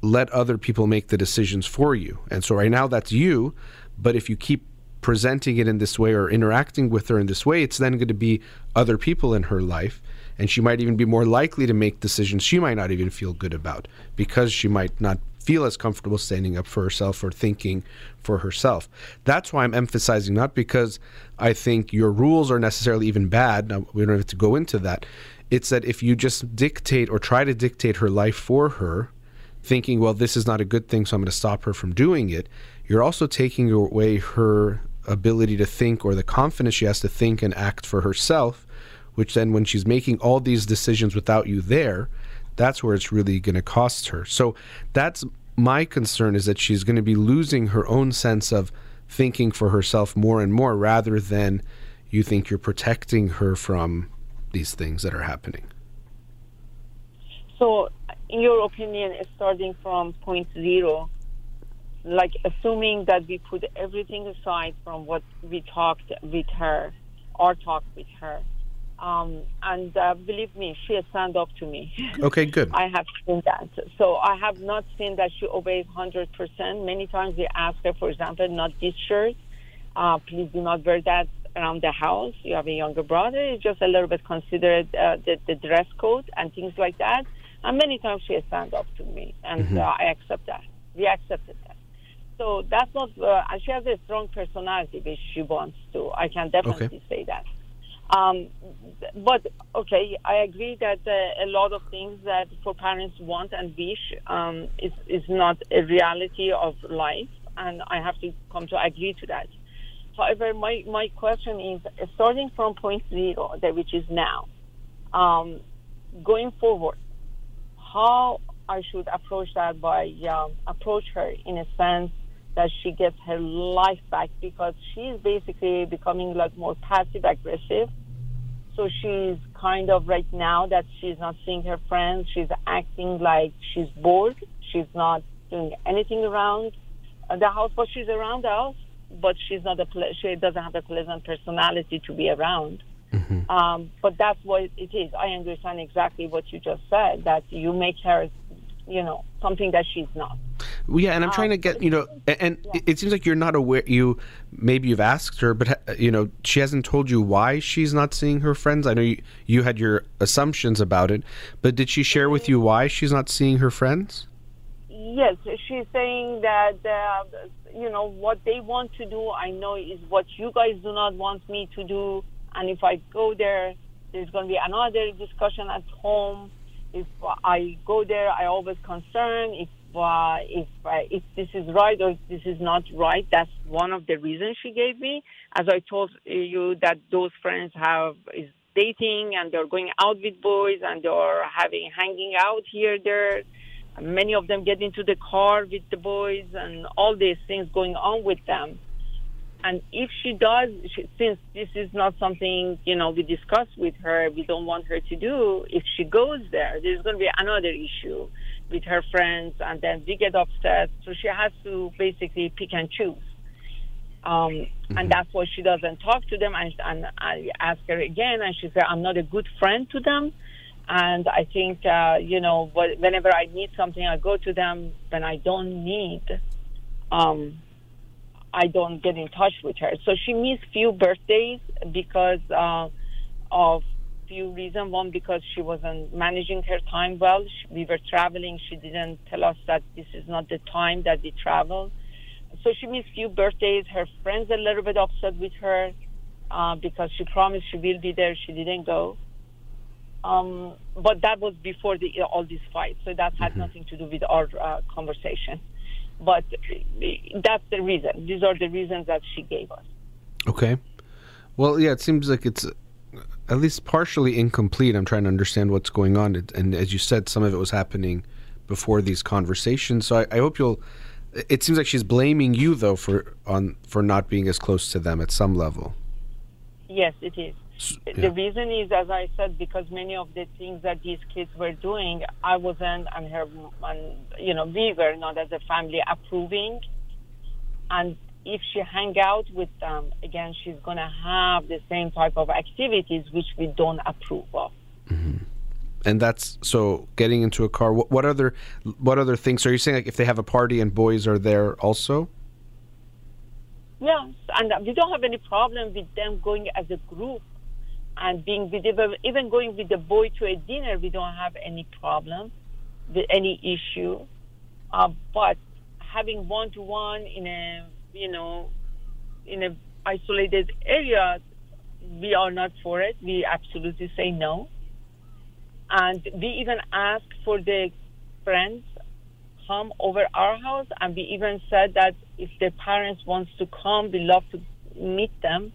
let other people make the decisions for you. And so right now that's you but if you keep presenting it in this way or interacting with her in this way it's then going to be other people in her life and she might even be more likely to make decisions she might not even feel good about because she might not feel as comfortable standing up for herself or thinking for herself. That's why I'm emphasizing not because I think your rules are necessarily even bad. Now, we don't have to go into that. It's that if you just dictate or try to dictate her life for her, thinking, well, this is not a good thing, so I'm going to stop her from doing it, you're also taking away her ability to think or the confidence she has to think and act for herself, which then when she's making all these decisions without you there, that's where it's really going to cost her. So that's my concern is that she's going to be losing her own sense of thinking for herself more and more rather than you think you're protecting her from these things that are happening. So, in your opinion, starting from point zero, like assuming that we put everything aside from what we talked with her or talked with her, um, and uh, believe me, she has stand up to me. Okay, good. I have seen that. So I have not seen that she obeys 100%. Many times we ask her, for example, not this shirt. Uh, please do not wear that around the house. You have a younger brother. It's just a little bit considered uh, the, the dress code and things like that. And many times she has stand up to me, and mm-hmm. uh, I accept that. We accepted that. So that's not, uh, and she has a strong personality, which she wants to. I can definitely okay. say that. Um, but okay, I agree that uh, a lot of things that for parents want and wish um, is is not a reality of life, and I have to come to agree to that. However, my, my question is starting from point zero, that which is now, um, going forward, how I should approach that by um, approach her in a sense that she gets her life back because she's basically becoming like more passive aggressive so she's kind of right now that she's not seeing her friends, she's acting like she's bored. She's not doing anything around the house, but she's around the house. But she's not a ple- she doesn't have a pleasant personality to be around. Mm-hmm. Um, but that's what it is. I understand exactly what you just said. That you make her, you know, something that she's not. Well, yeah, and I'm trying to get you know, and yeah. it seems like you're not aware. You maybe you've asked her, but you know, she hasn't told you why she's not seeing her friends. I know you, you had your assumptions about it, but did she share with you why she's not seeing her friends? Yes, she's saying that uh, you know what they want to do. I know is what you guys do not want me to do, and if I go there, there's going to be another discussion at home. If I go there, I always concern. If uh, if uh, if this is right or if this is not right. That's one of the reasons she gave me. As I told you, that those friends have is dating and they're going out with boys and they're having hanging out here there. Many of them get into the car with the boys and all these things going on with them. And if she does, she, since this is not something you know we discuss with her, we don't want her to do. If she goes there, there's going to be another issue with her friends, and then we get upset. So she has to basically pick and choose. Um, mm-hmm. And that's why she doesn't talk to them. And, and I ask her again, and she said, I'm not a good friend to them. And I think, uh, you know, whenever I need something, I go to them. When I don't need, um, I don't get in touch with her. So she missed few birthdays because uh, of few reasons. One, because she wasn't managing her time well. We were traveling. She didn't tell us that this is not the time that we travel. So she missed few birthdays. Her friends a little bit upset with her uh, because she promised she will be there. She didn't go. Um, but that was before the, all these fights, so that had mm-hmm. nothing to do with our uh, conversation. But that's the reason. These are the reasons that she gave us. Okay. Well, yeah, it seems like it's at least partially incomplete. I'm trying to understand what's going on, and as you said, some of it was happening before these conversations. So I, I hope you'll. It seems like she's blaming you though for on for not being as close to them at some level. Yes, it is. Yeah. The reason is, as I said, because many of the things that these kids were doing, I wasn't, and her, and you know, we were not as a family approving, and if she hang out with them, again, she's going to have the same type of activities which we don't approve of. Mm-hmm. And that's so getting into a car. What, what, other what other things are you saying? Like if they have a party and boys are there also? Yes, and we don't have any problem with them going as a group and being with even going with the boy to a dinner. We don't have any problem, any issue Uh, but having one to one in a you know in a isolated area, we are not for it. We absolutely say no. And we even ask for the friends come over our house, and we even said that if the parents wants to come, we love to meet them.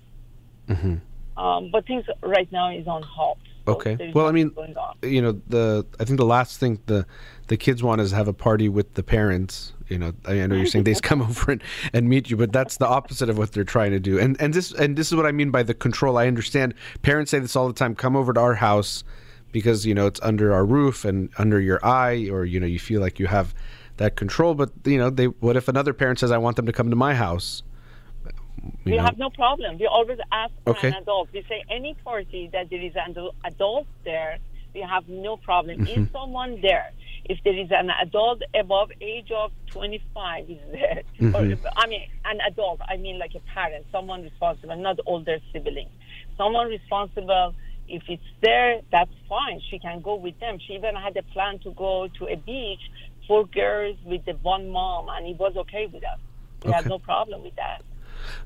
Mm-hmm. Um, but things right now is on hold. So okay. Well, I mean, you know, the I think the last thing the the kids want is have a party with the parents. You know, I know you're saying they come over and, and meet you, but that's the opposite of what they're trying to do. And and this and this is what I mean by the control. I understand parents say this all the time. Come over to our house because you know it's under our roof and under your eye, or you know you feel like you have that control. But you know, they what if another parent says I want them to come to my house? We know? have no problem. We always ask for okay. an adult. We say any party that there is an adult there, we have no problem. Mm-hmm. Is someone there? If there is an adult above age of 25 is there, mm-hmm. or, I mean an adult, I mean like a parent, someone responsible, not older sibling, someone responsible. If it's there, that's fine. She can go with them. She even had a plan to go to a beach for girls with the one mom, and it was okay with us. We okay. had no problem with that.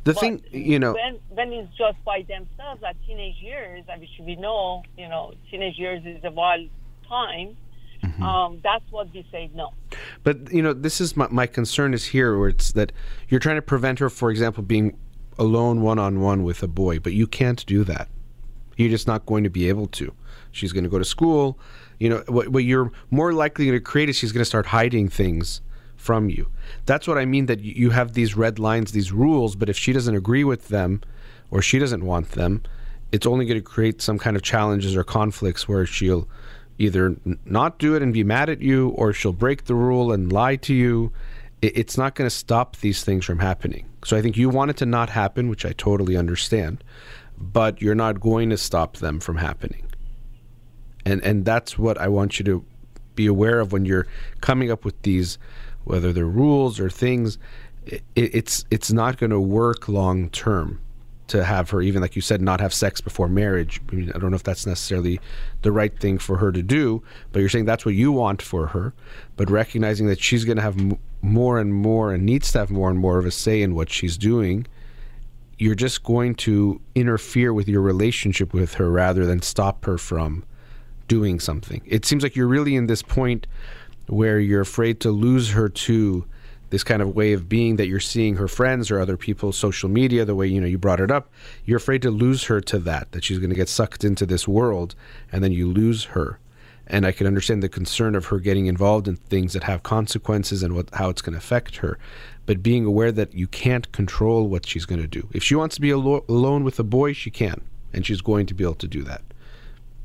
The but thing, you know, when when it's just by themselves at teenage years, I mean, should we know, you know, teenage years is a wild time. Mm-hmm. Um, that's what we say no. But you know, this is my, my concern is here, where it's that you're trying to prevent her, for example, being alone one on one with a boy, but you can't do that. You're just not going to be able to. She's going to go to school. You know, what, what you're more likely going to create is she's going to start hiding things from you. That's what I mean that you have these red lines, these rules, but if she doesn't agree with them or she doesn't want them, it's only going to create some kind of challenges or conflicts where she'll either not do it and be mad at you or she'll break the rule and lie to you. It's not going to stop these things from happening. So I think you want it to not happen, which I totally understand, but you're not going to stop them from happening. And and that's what I want you to be aware of when you're coming up with these whether they're rules or things, it, it's it's not going to work long term to have her even like you said not have sex before marriage. I mean, I don't know if that's necessarily the right thing for her to do, but you're saying that's what you want for her, but recognizing that she's going to have m- more and more and needs to have more and more of a say in what she's doing. You're just going to interfere with your relationship with her rather than stop her from doing something. It seems like you're really in this point where you're afraid to lose her to this kind of way of being that you're seeing her friends or other people's social media the way you know you brought it up. You're afraid to lose her to that that she's going to get sucked into this world and then you lose her. And i can understand the concern of her getting involved in things that have consequences and what how it's going to affect her. But being aware that you can't control what she's going to do. If she wants to be alo- alone with a boy she can. And she's going to be able to do that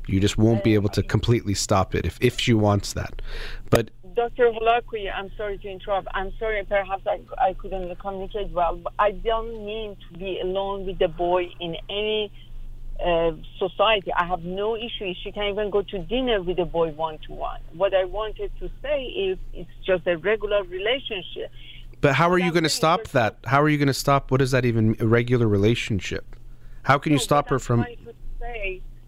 you just won't be able to completely stop it if, if she wants that. But Dr. Holakouee, I'm sorry to interrupt. I'm sorry, perhaps I, I couldn't communicate well. But I don't mean to be alone with the boy in any uh, society. I have no issue. She can even go to dinner with the boy one to one. What I wanted to say is it's just a regular relationship. But how are you going to stop that? How are you going to stop? What is that even a regular relationship? How can you stop her from?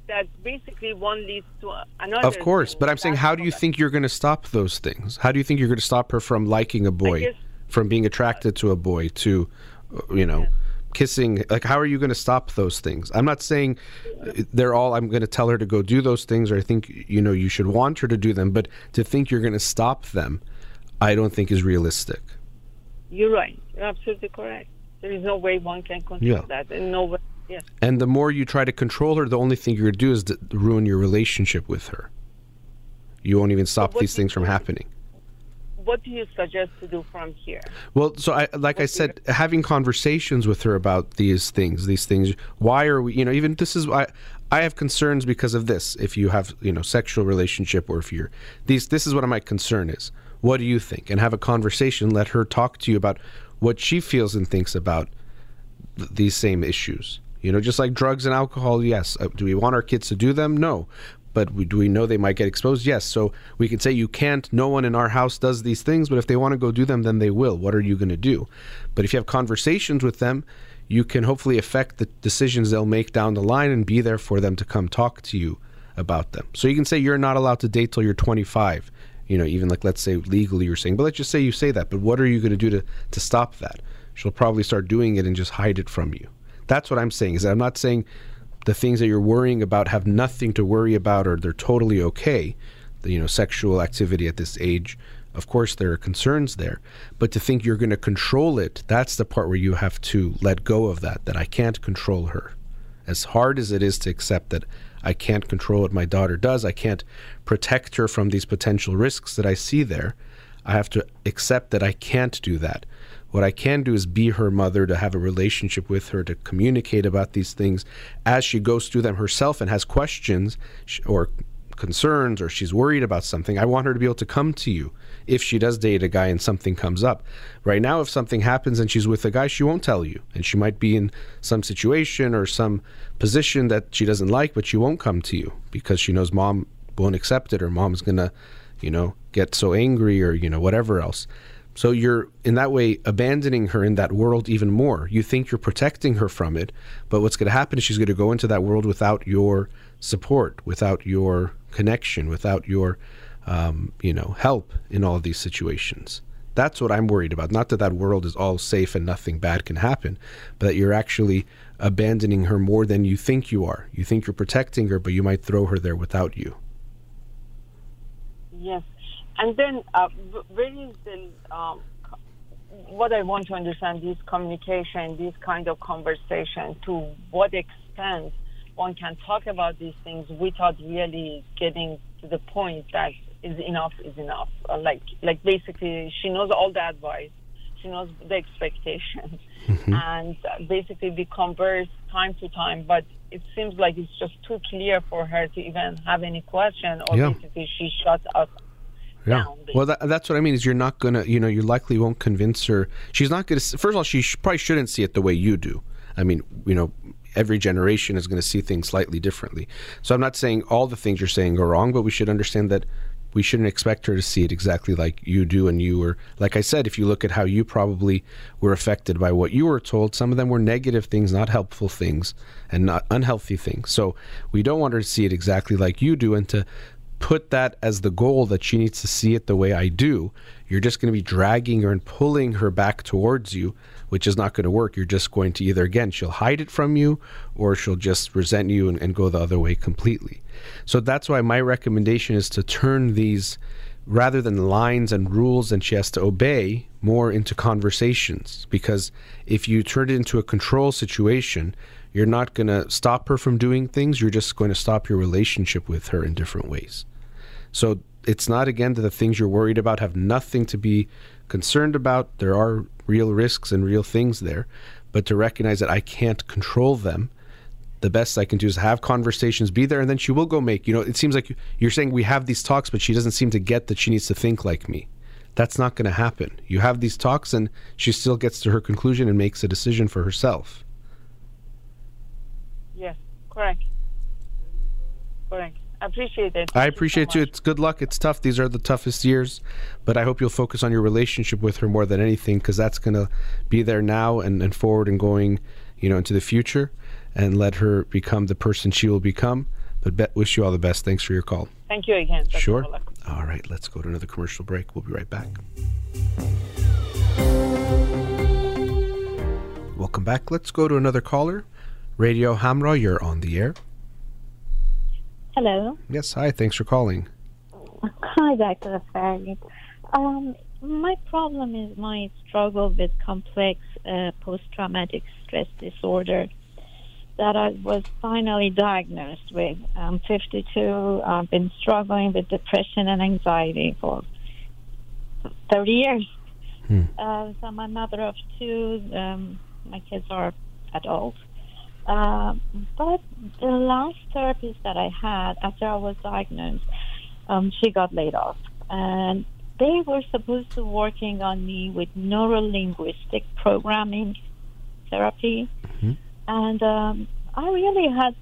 That basically one leads to another. Of course, but I'm saying, how do you think you're going to stop those things? How do you think you're going to stop her from liking a boy, guess, from being attracted to a boy, to, you know, kissing? Like, how are you going to stop those things? I'm not saying they're all. I'm going to tell her to go do those things, or I think you know you should want her to do them. But to think you're going to stop them, I don't think is realistic. You're right. You're absolutely correct. There is no way one can control yeah. that, and no way Yes. And the more you try to control her, the only thing you're going to do is to ruin your relationship with her. You won't even stop these things from happening. What do you suggest to do from here? Well, so I, like what I said, having conversations with her about these things, these things. Why are we, you know, even this is why I have concerns because of this. If you have, you know, sexual relationship or if you're these, this is what my concern is. What do you think? And have a conversation. Let her talk to you about what she feels and thinks about th- these same issues. You know, just like drugs and alcohol, yes. Uh, do we want our kids to do them? No. But we, do we know they might get exposed? Yes. So we can say you can't, no one in our house does these things, but if they want to go do them, then they will. What are you going to do? But if you have conversations with them, you can hopefully affect the decisions they'll make down the line and be there for them to come talk to you about them. So you can say you're not allowed to date till you're 25 you know, even like let's say legally you're saying, but let's just say you say that, but what are you going to do to to stop that? She'll probably start doing it and just hide it from you. That's what I'm saying. Is I'm not saying the things that you're worrying about have nothing to worry about or they're totally okay. The, you know, sexual activity at this age, of course, there are concerns there. But to think you're going to control it, that's the part where you have to let go of that, that I can't control her. As hard as it is to accept that I can't control what my daughter does, I can't protect her from these potential risks that I see there, I have to accept that I can't do that. What I can do is be her mother, to have a relationship with her, to communicate about these things as she goes through them herself and has questions or concerns or she's worried about something. I want her to be able to come to you if she does date a guy and something comes up. Right now, if something happens and she's with a guy, she won't tell you. And she might be in some situation or some position that she doesn't like, but she won't come to you because she knows mom won't accept it or mom's going to, you know, get so angry or, you know, whatever else. So you're in that way abandoning her in that world even more. You think you're protecting her from it, but what's going to happen is she's going to go into that world without your support, without your connection, without your um, you know help in all of these situations. That's what I'm worried about. Not that that world is all safe and nothing bad can happen, but that you're actually abandoning her more than you think you are. You think you're protecting her, but you might throw her there without you. Yes, and then, uh, where is the um, what I want to understand this communication, this kind of conversation, to what extent one can talk about these things without really getting to the point that is enough is enough. Uh, like, like basically, she knows all the advice, she knows the expectations, mm-hmm. and uh, basically we converse time to time, but it seems like it's just too clear for her to even have any question, or yeah. basically she shuts us yeah. Well, that, that's what I mean. Is you're not gonna, you know, you likely won't convince her. She's not gonna. First of all, she sh- probably shouldn't see it the way you do. I mean, you know, every generation is going to see things slightly differently. So I'm not saying all the things you're saying are wrong, but we should understand that we shouldn't expect her to see it exactly like you do and you were like i said if you look at how you probably were affected by what you were told some of them were negative things not helpful things and not unhealthy things so we don't want her to see it exactly like you do and to put that as the goal that she needs to see it the way I do, you're just going to be dragging her and pulling her back towards you, which is not going to work. You're just going to either, again, she'll hide it from you or she'll just resent you and, and go the other way completely. So that's why my recommendation is to turn these rather than lines and rules and she has to obey more into conversations because if you turn it into a control situation you're not going to stop her from doing things you're just going to stop your relationship with her in different ways so it's not again that the things you're worried about have nothing to be concerned about. There are real risks and real things there, but to recognize that I can't control them. The best I can do is have conversations, be there, and then she will go make. You know, it seems like you're saying we have these talks, but she doesn't seem to get that she needs to think like me. That's not going to happen. You have these talks, and she still gets to her conclusion and makes a decision for herself. Correct. Correct. I appreciate it. I appreciate you. So it's good luck. It's tough. These are the toughest years, but I hope you'll focus on your relationship with her more than anything because that's going to be there now and, and forward and going, you know, into the future, and let her become the person she will become. But be- wish you all the best. Thanks for your call. Thank you again. Dr. Sure. All right. Let's go to another commercial break. We'll be right back. Welcome back. Let's go to another caller. Radio Hamrah, you're on the air. Hello. Yes, hi. Thanks for calling. Hi, Dr. Um, my problem is my struggle with complex uh, post-traumatic stress disorder that I was finally diagnosed with. I'm 52. I've been struggling with depression and anxiety for 30 years. Hmm. Uh, so I'm a mother of two. Um, my kids are adults. Uh, but the last therapist that I had after I was diagnosed, um, she got laid off, and they were supposed to working on me with neuro linguistic programming therapy, mm-hmm. and um, I really had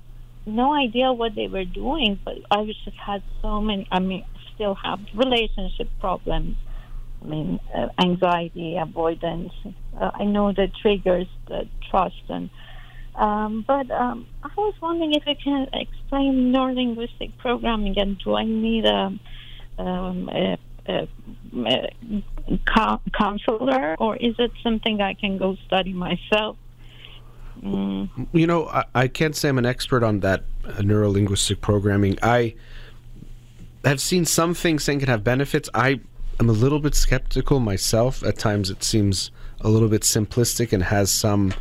no idea what they were doing, but I just had so many. I mean, still have relationship problems. I mean, uh, anxiety, avoidance. Uh, I know the triggers, the trust, and um, but um, I was wondering if you can explain neurolinguistic programming and do I need a, um, a a, a counselor, or is it something I can go study myself? Mm. You know, I, I, can't say I'm an expert on that uh, neurolinguistic programming. I have seen some things saying can have benefits. I am a little bit skeptical myself. At times, it seems a little bit simplistic and has some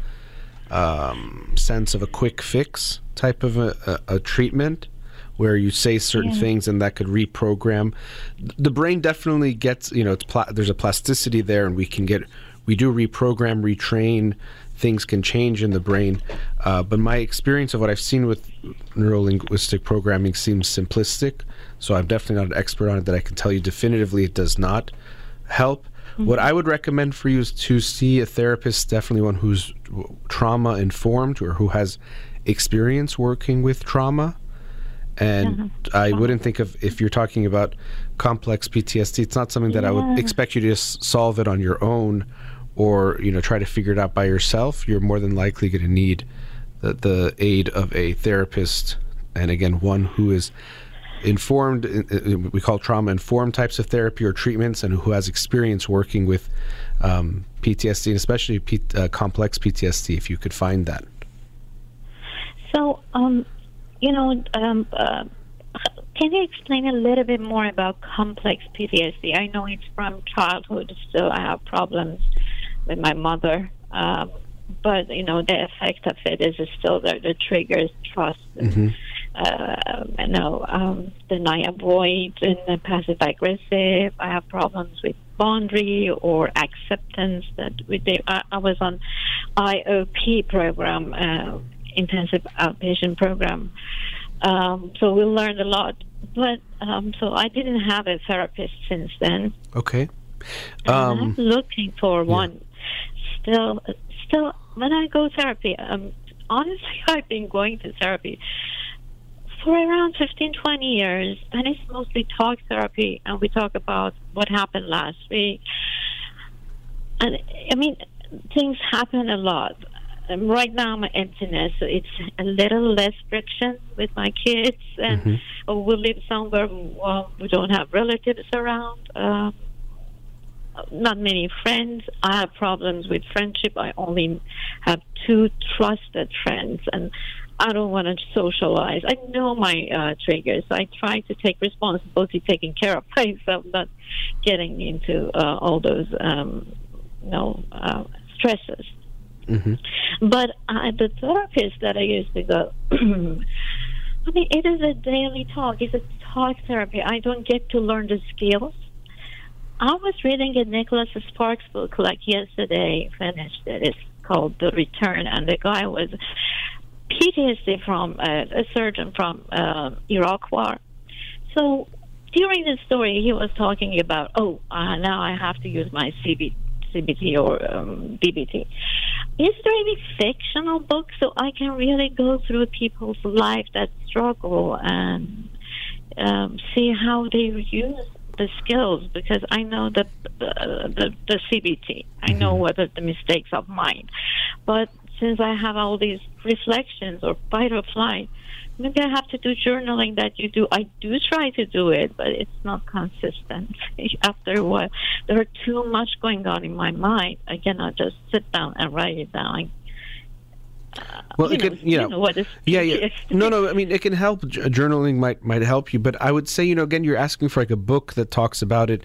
um, sense of a quick fix type of a, a, a treatment where you say certain yeah. things and that could reprogram. The brain definitely gets, you know, pla- there's a plasticity there, and we can get, we do reprogram, retrain. Things can change in the brain, uh, but my experience of what I've seen with neurolinguistic programming seems simplistic. So I'm definitely not an expert on it that I can tell you definitively it does not help. Mm-hmm. What I would recommend for you is to see a therapist, definitely one who's trauma informed or who has experience working with trauma and mm-hmm. I wouldn't think of if you're talking about complex PTSD, it's not something that yeah. I would expect you to just solve it on your own or, you know, try to figure it out by yourself. You're more than likely going to need the, the aid of a therapist. And again, one who is informed, we call trauma informed types of therapy or treatments, and who has experience working with um, PTSD, and especially P- uh, complex PTSD, if you could find that. So, um, you know, um, uh, can you explain a little bit more about complex PTSD? I know it's from childhood, so I have problems with my mother. Um, but you know the effect of it is still there. The triggers trust, and, mm-hmm. Uh, you know, um, deny, avoid, and passive aggressive. I have problems with boundary or acceptance. That we did. I, I was on IOP program. Uh, intensive outpatient program. Um, so we learned a lot. But um, so I didn't have a therapist since then. Okay. Um, I'm looking for yeah. one. Still, still, when I go therapy, um, honestly, I've been going to therapy for around 15, 20 years, and it's mostly talk therapy, and we talk about what happened last week. And I mean, things happen a lot um, right now I'm emptiness. So it's a little less friction with my kids, and mm-hmm. we live somewhere well, we don't have relatives around. Uh, not many friends. I have problems with friendship. I only have two trusted friends, and I don't want to socialize. I know my uh, triggers. I try to take responsibility, taking care of myself, not getting into uh, all those, um, you know, uh, stresses. Mm-hmm. But uh, the therapist that I used to go, I mean, it is a daily talk. It's a talk therapy. I don't get to learn the skills. I was reading a Nicholas Sparks book like yesterday, finished it. It's called The Return, and the guy was PTSD from uh, a surgeon from uh, Iraq War. So during the story, he was talking about, oh, uh, now I have to use my CB, CBT or um, DBT is there any fictional book so I can really go through people's life that struggle and um, see how they use the skills? Because I know the the, the, the CBT, I know mm-hmm. what are the mistakes of mine, but since I have all these reflections or fight or flight, maybe I have to do journaling that you do. I do try to do it, but it's not consistent. After a while, there are too much going on in my mind. I cannot just sit down and write it down. Uh, well, it know, can, you know, you know what is yeah, yeah. No, no. I mean, it can help. Journaling might might help you, but I would say, you know, again, you're asking for like a book that talks about it,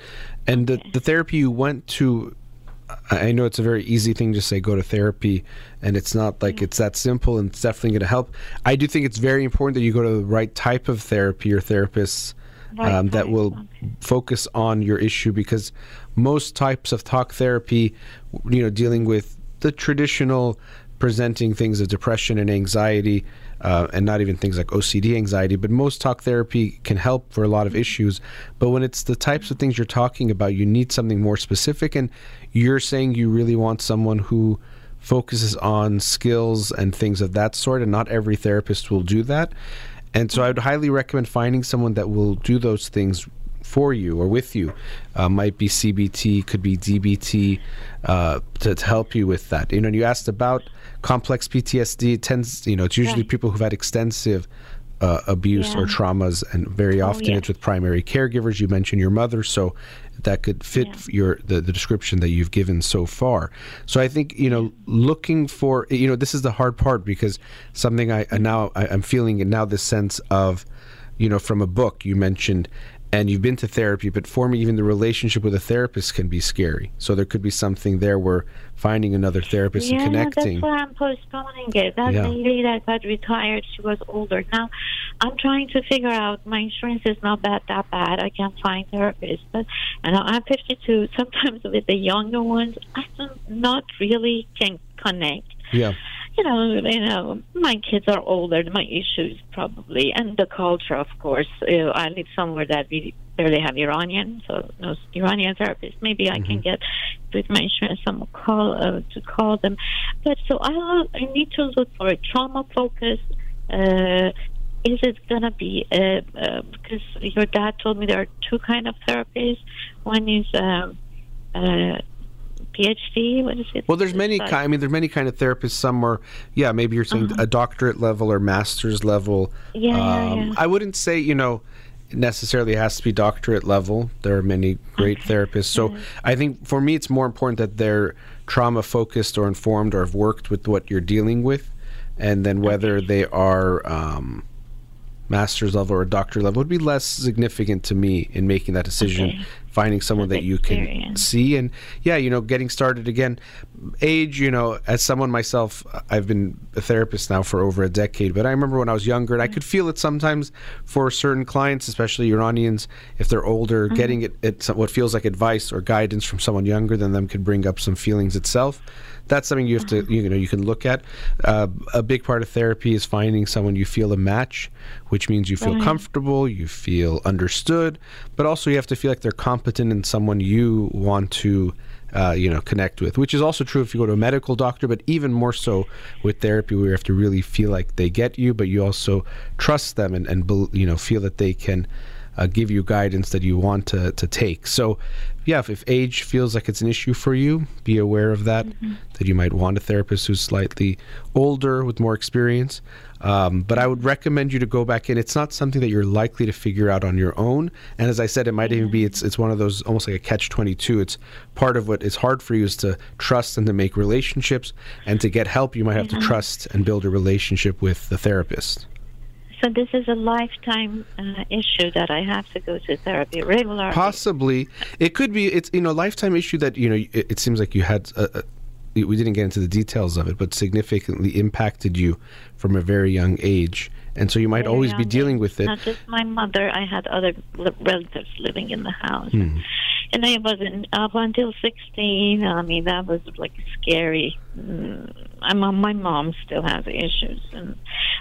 and okay. the the therapy you went to I know it's a very easy thing to say go to therapy, and it's not like it's that simple, and it's definitely going to help. I do think it's very important that you go to the right type of therapy or therapists right um, that will focus on your issue because most types of talk therapy, you know, dealing with the traditional presenting things of depression and anxiety, uh, and not even things like OCD anxiety, but most talk therapy can help for a lot of issues. But when it's the types of things you're talking about, you need something more specific. And you're saying you really want someone who focuses on skills and things of that sort, and not every therapist will do that. And so I would highly recommend finding someone that will do those things for you or with you. Uh, might be CBT, could be DBT, uh, to, to, help you with that. You know, you asked about complex PTSD. It tends, you know, it's usually people who've had extensive uh, abuse or traumas, and very Oh, often yeah. it's with primary caregivers. You mentioned your mother, so that could fit Yeah. your the, the description that you've given so far. So I think you know, looking for you know, this is the hard part because something I, now I, I'm feeling now this sense of, you know, from a book you mentioned. And you've been to therapy, but for me, even the relationship with a therapist can be scary. So there could be something there where finding another therapist yeah, and connecting. that's why I'm postponing it. That Yeah. lady that got retired, she was older. Now, I'm trying to figure out. My insurance is not that that bad. I can find therapists, but and I'm 52. Sometimes with the younger ones, I don't, not really can connect. yeah. You know, you know, my kids are older. My issues probably, and the culture, of course. Uh, I live somewhere that we barely have Iranian, so no Iranian therapists. Maybe I Mm-hmm. can get with my insurance some call uh, to call them. But so I, I need to look for a trauma focus. Uh, is it gonna be uh, uh, because your dad told me there are two kind of therapies. One is um, uh, PhD. What is it? Well, there's many. kind. I mean, there's many kind of therapists. Some are, yeah, maybe you're saying a doctorate level or master's level. Uh-huh. Yeah, yeah, yeah. I wouldn't say you know necessarily has to be doctorate level. There are many great therapists. So I think for me, it's more important that they're trauma focused or informed or have worked with what you're dealing with, and then whether they are. Um, master's level or a doctor level would be less significant to me in making that decision Okay. finding someone With that you can see. And yeah you know getting started again age you know as someone myself i've been a therapist now for over a decade but i remember when i was younger and i could feel it sometimes for certain clients especially iranians if they're older mm-hmm. getting it, it what feels like advice or guidance from someone younger than them could bring up some feelings itself that's something you have to you know you can look at uh, a big part of therapy is finding someone you feel a match which means you feel Right. comfortable you feel understood but also you have to feel like they're competent and someone you want to uh, you know connect with which is also true if you go to a medical doctor but even more so with therapy where you have to really feel like they get you but you also trust them and, and you know feel that they can uh, give you guidance that you want to, to take. So, yeah, if, if age feels like it's an issue for you, be aware of that, that you might want a therapist who's slightly older with more experience. Um, but I would recommend you to go back in. It's not something that you're likely to figure out on your own. And as I said, it might even be it's it's one of those almost like a catch twenty two. It's part of what is hard for you is to trust and to make relationships, and to get help, you might have to trust and build a relationship with the therapist. So this is a lifetime uh, issue that I have to go to therapy regularly. Possibly, it could be. It's you know lifetime issue that you know it, it seems like you had. A, a, we didn't get into the details of it, but significantly impacted you from a very young age, and so you might Very always be dealing age. with it. Not just my mother. I had other relatives living in the house, Hmm. and I wasn't up until sixteen. I mean, that was like scary. Mm, I'm, my mom still has issues, and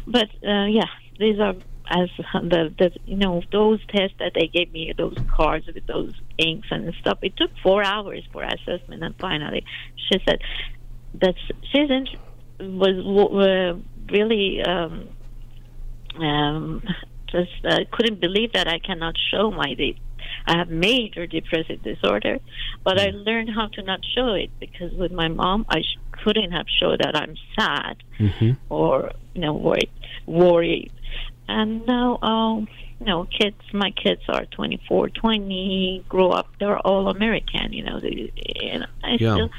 but uh, yeah, these are as the, the you know those tests that they gave me, those cards with those inks and stuff. It took four hours for assessment, and finally, she said that she isn't was uh, really. Um, um, just uh, couldn't believe that I cannot show my de- I have major depressive disorder, but I learned how to not show it because with my mom I sh- couldn't have showed that I'm sad hmm or you know worried, worried. And now, um, you know, kids, my kids are 24, 20, grow up, they're all American. You know, they, and I Yeah. still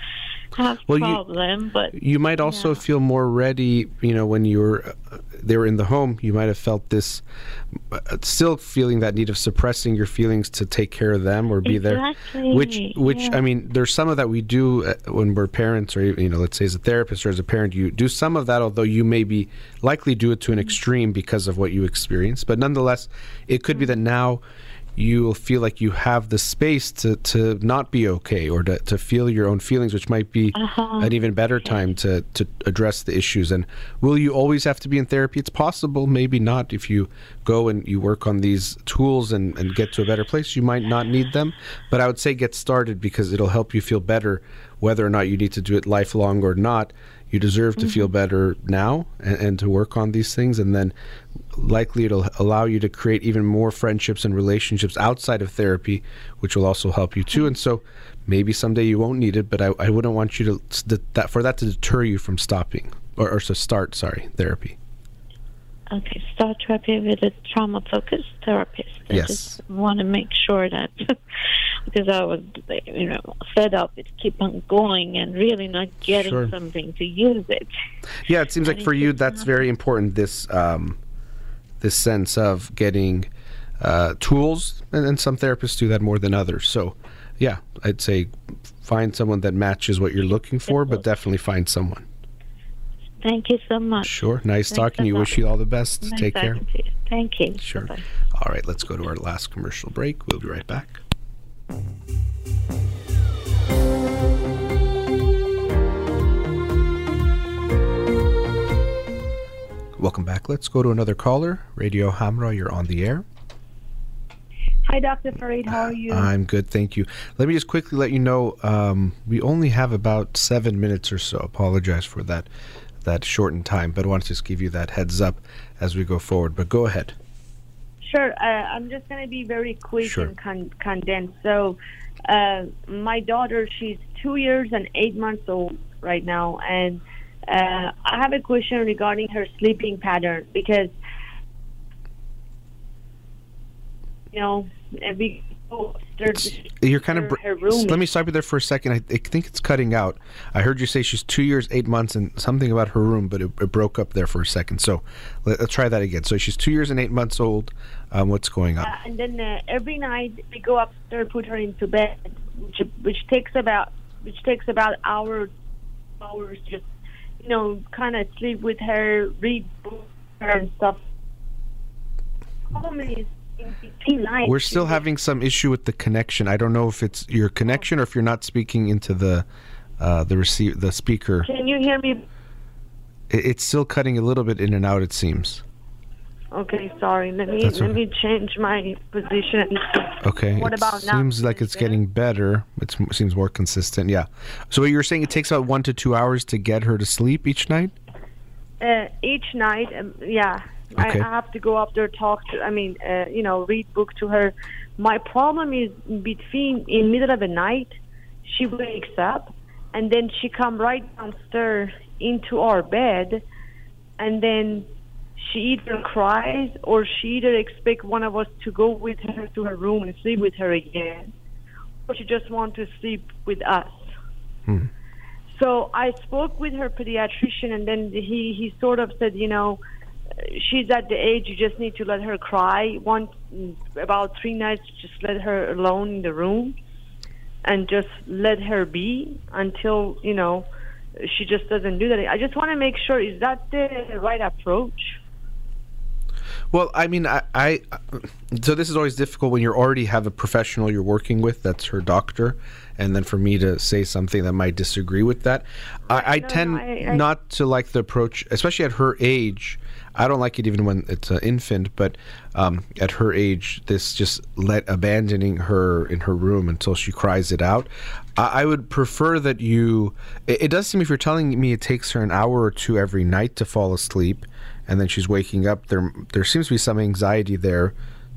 have Well, you- but You might also Yeah. feel more ready. You know, when you were uh, they were in the home, you might have felt this, uh, still feeling that need of suppressing your feelings to take care of them or be there. Exactly, Which, which yeah. I mean, there's some of that we do uh, when we're parents, or you know, let's say as a therapist or as a parent, you do some of that. Although you may be likely do it to an Mm-hmm. extreme because of what you experienced, but nonetheless, it could be that now you will feel like you have the space to, to not be okay or to, to feel your own feelings, which might be Uh-huh. an even better time to, to address the issues. And will you always have to be in therapy? It's possible, maybe not. If you go and you work on these tools and, and get to a better place, you might not need them. But I would say get started because it'll help you feel better whether or not you need to do it lifelong or not. You deserve to feel mm-hmm. better now and, and to work on these things. And then likely it'll allow you to create even more friendships and relationships outside of therapy, which will also help you too. And so maybe someday you won't need it, but I, I wouldn't want you to that for that to deter you from stopping or, or to start. Sorry, therapy. Okay, start therapy with a trauma focused therapist. I Yes. just want to make sure that because I was, you know, fed up with keep on going and really not getting Sure. something to use it. Yeah, it seems like for you that's very important. This um, this sense of getting uh, tools, and, and some therapists do that more than others. So, yeah, I'd say find someone that matches what you're looking for, but definitely find someone. Thank you so much. Sure, nice Thanks talking. to You wish you all the best. Nice Take care. you. Thank you. Sure. Bye-bye. All right, let's go to our last commercial break. We'll be right back. Welcome back. Let's go to another caller. Radio Hamrah, you're on the air. Hi, Dr. Farid. How are you? I'm good, thank you. Let me just quickly let you know um, we only have about seven minutes or so. Apologize for that that shortened time, but I want to just give you that heads up as we go forward. But go ahead. Sure. Uh, I'm just going to be very quick Sure. and con- condensed. So, uh, my daughter, she's two years and eight months old right now, and uh, I have a question regarding her sleeping pattern because, you know, if we go upstairs, You're kind of. her, Br- her let me stop you there for a second. I, I think it's cutting out. I heard you say she's two years, eight months, and something about her room, but it, it broke up there for a second. So let, us try that again. So she's two years and eight months old. Um, what's going on? Uh, and then uh, every night we go upstairs, put her into bed, which which takes about which takes about hour hours. Just you know, kind of sleep with her, read books her and stuff. Problem is, in between nights, We're still having some issue with the connection. I don't know if it's your connection or if you're not speaking into the uh, the receive the speaker. Can you hear me? It, it's still cutting a little bit in and out. It seems. Okay, sorry. Let me That's let okay. me change my position. Okay. What it about now? Seems like it's getting better. It seems more consistent. Yeah. So what you're saying it takes about one to two hours to get her to sleep each night. Uh, each night, um, yeah, Okay. I, I have to go up there, talk to. I mean, uh, you know, read book to her. My problem is between in middle of the night, she wakes up, and then she come right downstairs into our bed, and then she either cries or she either expect one of us to go with her to her room and sleep with her again, or she just want to sleep with us. Hmm. So I spoke with her pediatrician, and then he he sort of said, you know, she's at the age you just need to let her cry. Once about three nights, just let her alone in the room, and just let her be until you know she just doesn't do that. I just want to make sure is that the right approach? Well, I mean, I, I so this is always difficult when you already have a professional you're working with that's her doctor, and then for me to say something that might disagree with that, I, I No, no, tend I- I- not to like the approach, especially at her age. I don't like it even when it's an infant, but um, at her age, this just let abandoning her in her room until she cries it out. I, I would prefer that you. It, it does seem if you're telling me it takes her an hour or two every night to fall asleep, and then she's waking up. There, there seems to be some anxiety there.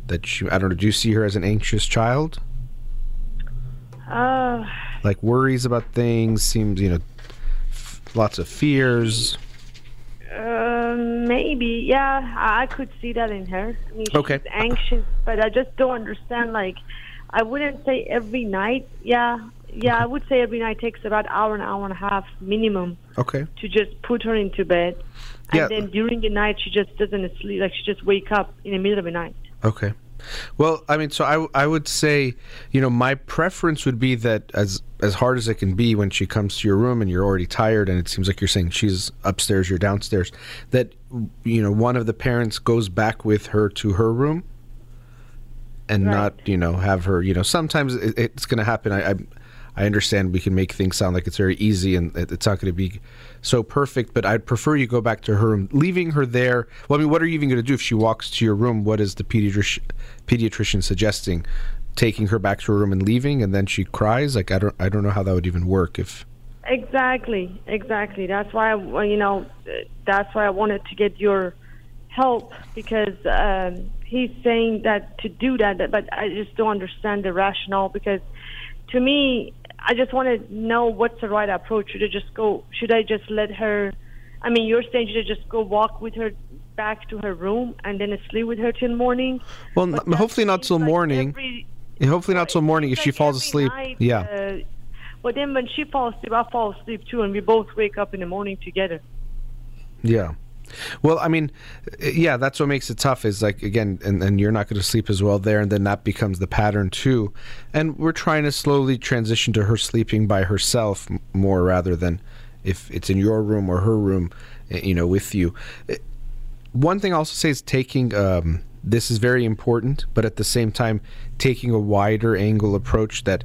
That she, I don't know. Do you see her as an anxious child? Uh, Like worries about things. Seems you know, f- lots of fears. uh, Um, maybe, yeah, I could see that in her. I mean, she's Okay. anxious, but I just don't understand. Like, I wouldn't say every night. Yeah, yeah, I would say every night takes about hour, an hour and a half minimum Okay. to just put her into bed, and Yeah. then during the night she just doesn't sleep. Like she just wake up in the middle of the night. Okay. Well, I mean, so I, I would say, you know, my preference would be that as as hard as it can be when she comes to your room and you're already tired and it seems like you're saying she's upstairs, you're downstairs, that you know one of the parents goes back with her to her room and Right. not you know have her you know sometimes it, it's going to happen. I, I I understand we can make things sound like it's very easy and it- it's not going to be so perfect, but I'd prefer you go back to her room, leaving her there. Well, I mean, what are you even going to do if she walks to your room? What is the pediatrician pediatrician suggesting? Taking her back to her room and leaving, and then she cries. Like I don't, I don't know how that would even work. If Exactly, exactly. That's why I, you know, uh, that's why I wanted to get your help because um, he's saying that to do that, but I just don't understand the rationale. Because to me, I just want to know what's the right approach. Should I just go? Should I just let her? I mean, you're saying should I just go walk with her back to her room and then sleep with her till morning. Well, But n- hopefully not seems till like morning. every- Hopefully not till morning. If she falls asleep, night, yeah. Uh, but then when she falls asleep, I fall asleep too, and we both wake up in the morning together. Yeah. Well, I mean, yeah, that's what makes it tough is like, again, and, and you're not going to sleep as well there, and then that becomes the pattern too. And we're trying to slowly transition to her sleeping by herself more rather than if it's in your room or her room, uh, you know, with you. Uh, One thing I also say is taking, um, this is very important, but at the same time, taking a wider angle approach that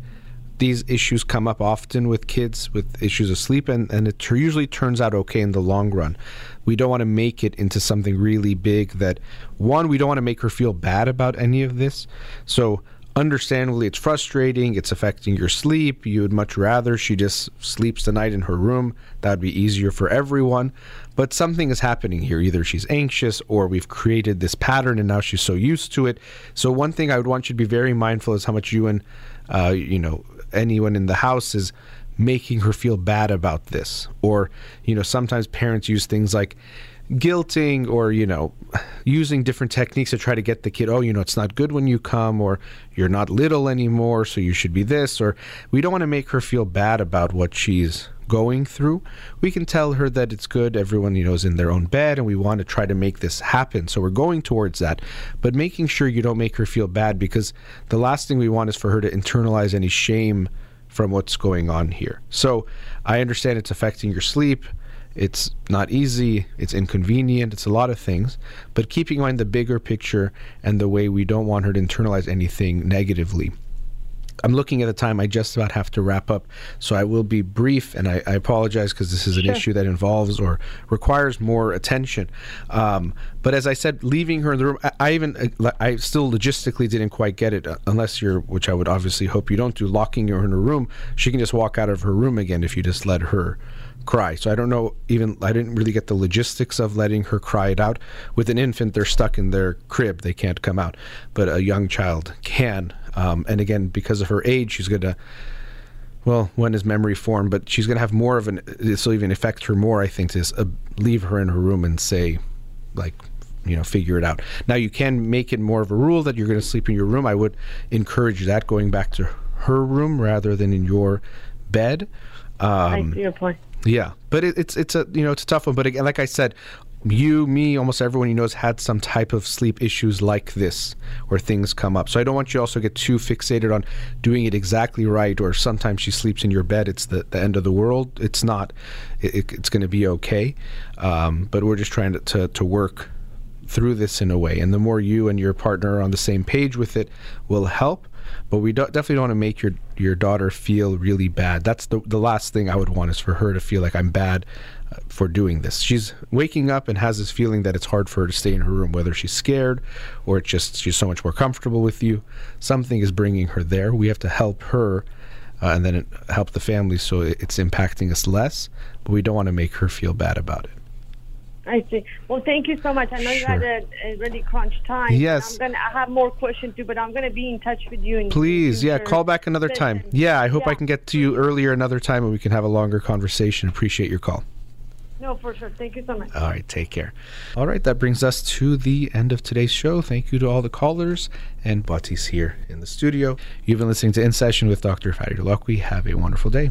these issues come up often with kids with issues of sleep and, and it usually turns out okay in the long run. We don't want to make it into something really big that one we don't want to make her feel bad about any of this. So understandably it's frustrating it's affecting your sleep you would much rather she just sleeps the night in her room that would be easier for everyone but something is happening here. Either she's anxious or we've created this pattern and now she's so used to it. So one thing i would want you to be very mindful is how much you and uh, you know anyone in the house is making her feel bad about this. Or you know sometimes parents use things like guilting or you know using different techniques to try to get the kid oh you know it's not good when you come or you're not little anymore so you should be this or we don't want to make her feel bad about what she's going through we can tell her that it's good. Everyone you know is in their own bed and we want to try to make this happen. So we're going towards that. But making sure you don't make her feel bad because the last thing we want is for her to internalize any shame from what's going on here. So i understand it's affecting your sleep. It's not easy, it's inconvenient, it's a lot of things, but keeping in mind the bigger picture and the way we don't want her to internalize anything negatively. I'm looking at the time. I just about have to wrap up, so I will be brief, and I, I apologize because this is an Sure. issue that involves or requires more attention. Um, but as I said, leaving her in the room, I, I even uh, I still logistically didn't quite get it, uh, unless you're, which I would obviously hope you don't do, locking her in her room. She can just walk out of her room again if you just let her cry. So I don't know even I didn't really get the logistics of letting her cry it out. With an infant, they're stuck in their crib; they can't come out. But a young child can. Um, and again, because of her age, she's gonna. Well, when is memory formed? But she's gonna have more of an. This will even affect her more. I think to uh, leave her in her room and say, like. You know, figure it out. Now you can make it more of a rule that you're going to sleep in your room. I would encourage that going back to her room rather than in your bed. Um, I see your point. yeah, but it, it's it's a you know it's a tough one. But again, like I said, you, me, almost everyone you know has had some type of sleep issues like this, where things come up. So I don't want you also get too fixated on doing it exactly right, or sometimes she sleeps in your bed. It's the, the end of the world. It's not. It, it- it's going to be okay. Um, but we're just trying to, to to work through this in a way, and the more you and your partner are on the same page with it, will help. But we do, definitely don't want to make your your daughter feel really bad. That's the the last thing I would want is for her to feel like I'm bad for doing this. She's waking up and has this feeling that it's hard for her to stay in her room, whether she's scared or it's just she's so much more comfortable with you. Something is bringing her there. We have to help her. Uh, and then it, help the family so it's impacting us less, but we don't want to make her feel bad about it. I see. Well, thank you so much. I know you had a, a really crunch time. Yes. I'm gonna. I have more questions too, but I'm gonna be in touch with you. Please, yeah, call back another time. Yeah, I hope I can get to you earlier another time and we can have a longer conversation. Appreciate your call. No, for sure. Thank you so much. All right, take care. All right, that brings us to the end of today's show. Thank you to all the callers and Batis here in the studio. You've been listening to In Session with Dr. Fadi Holakouee. Have a wonderful day.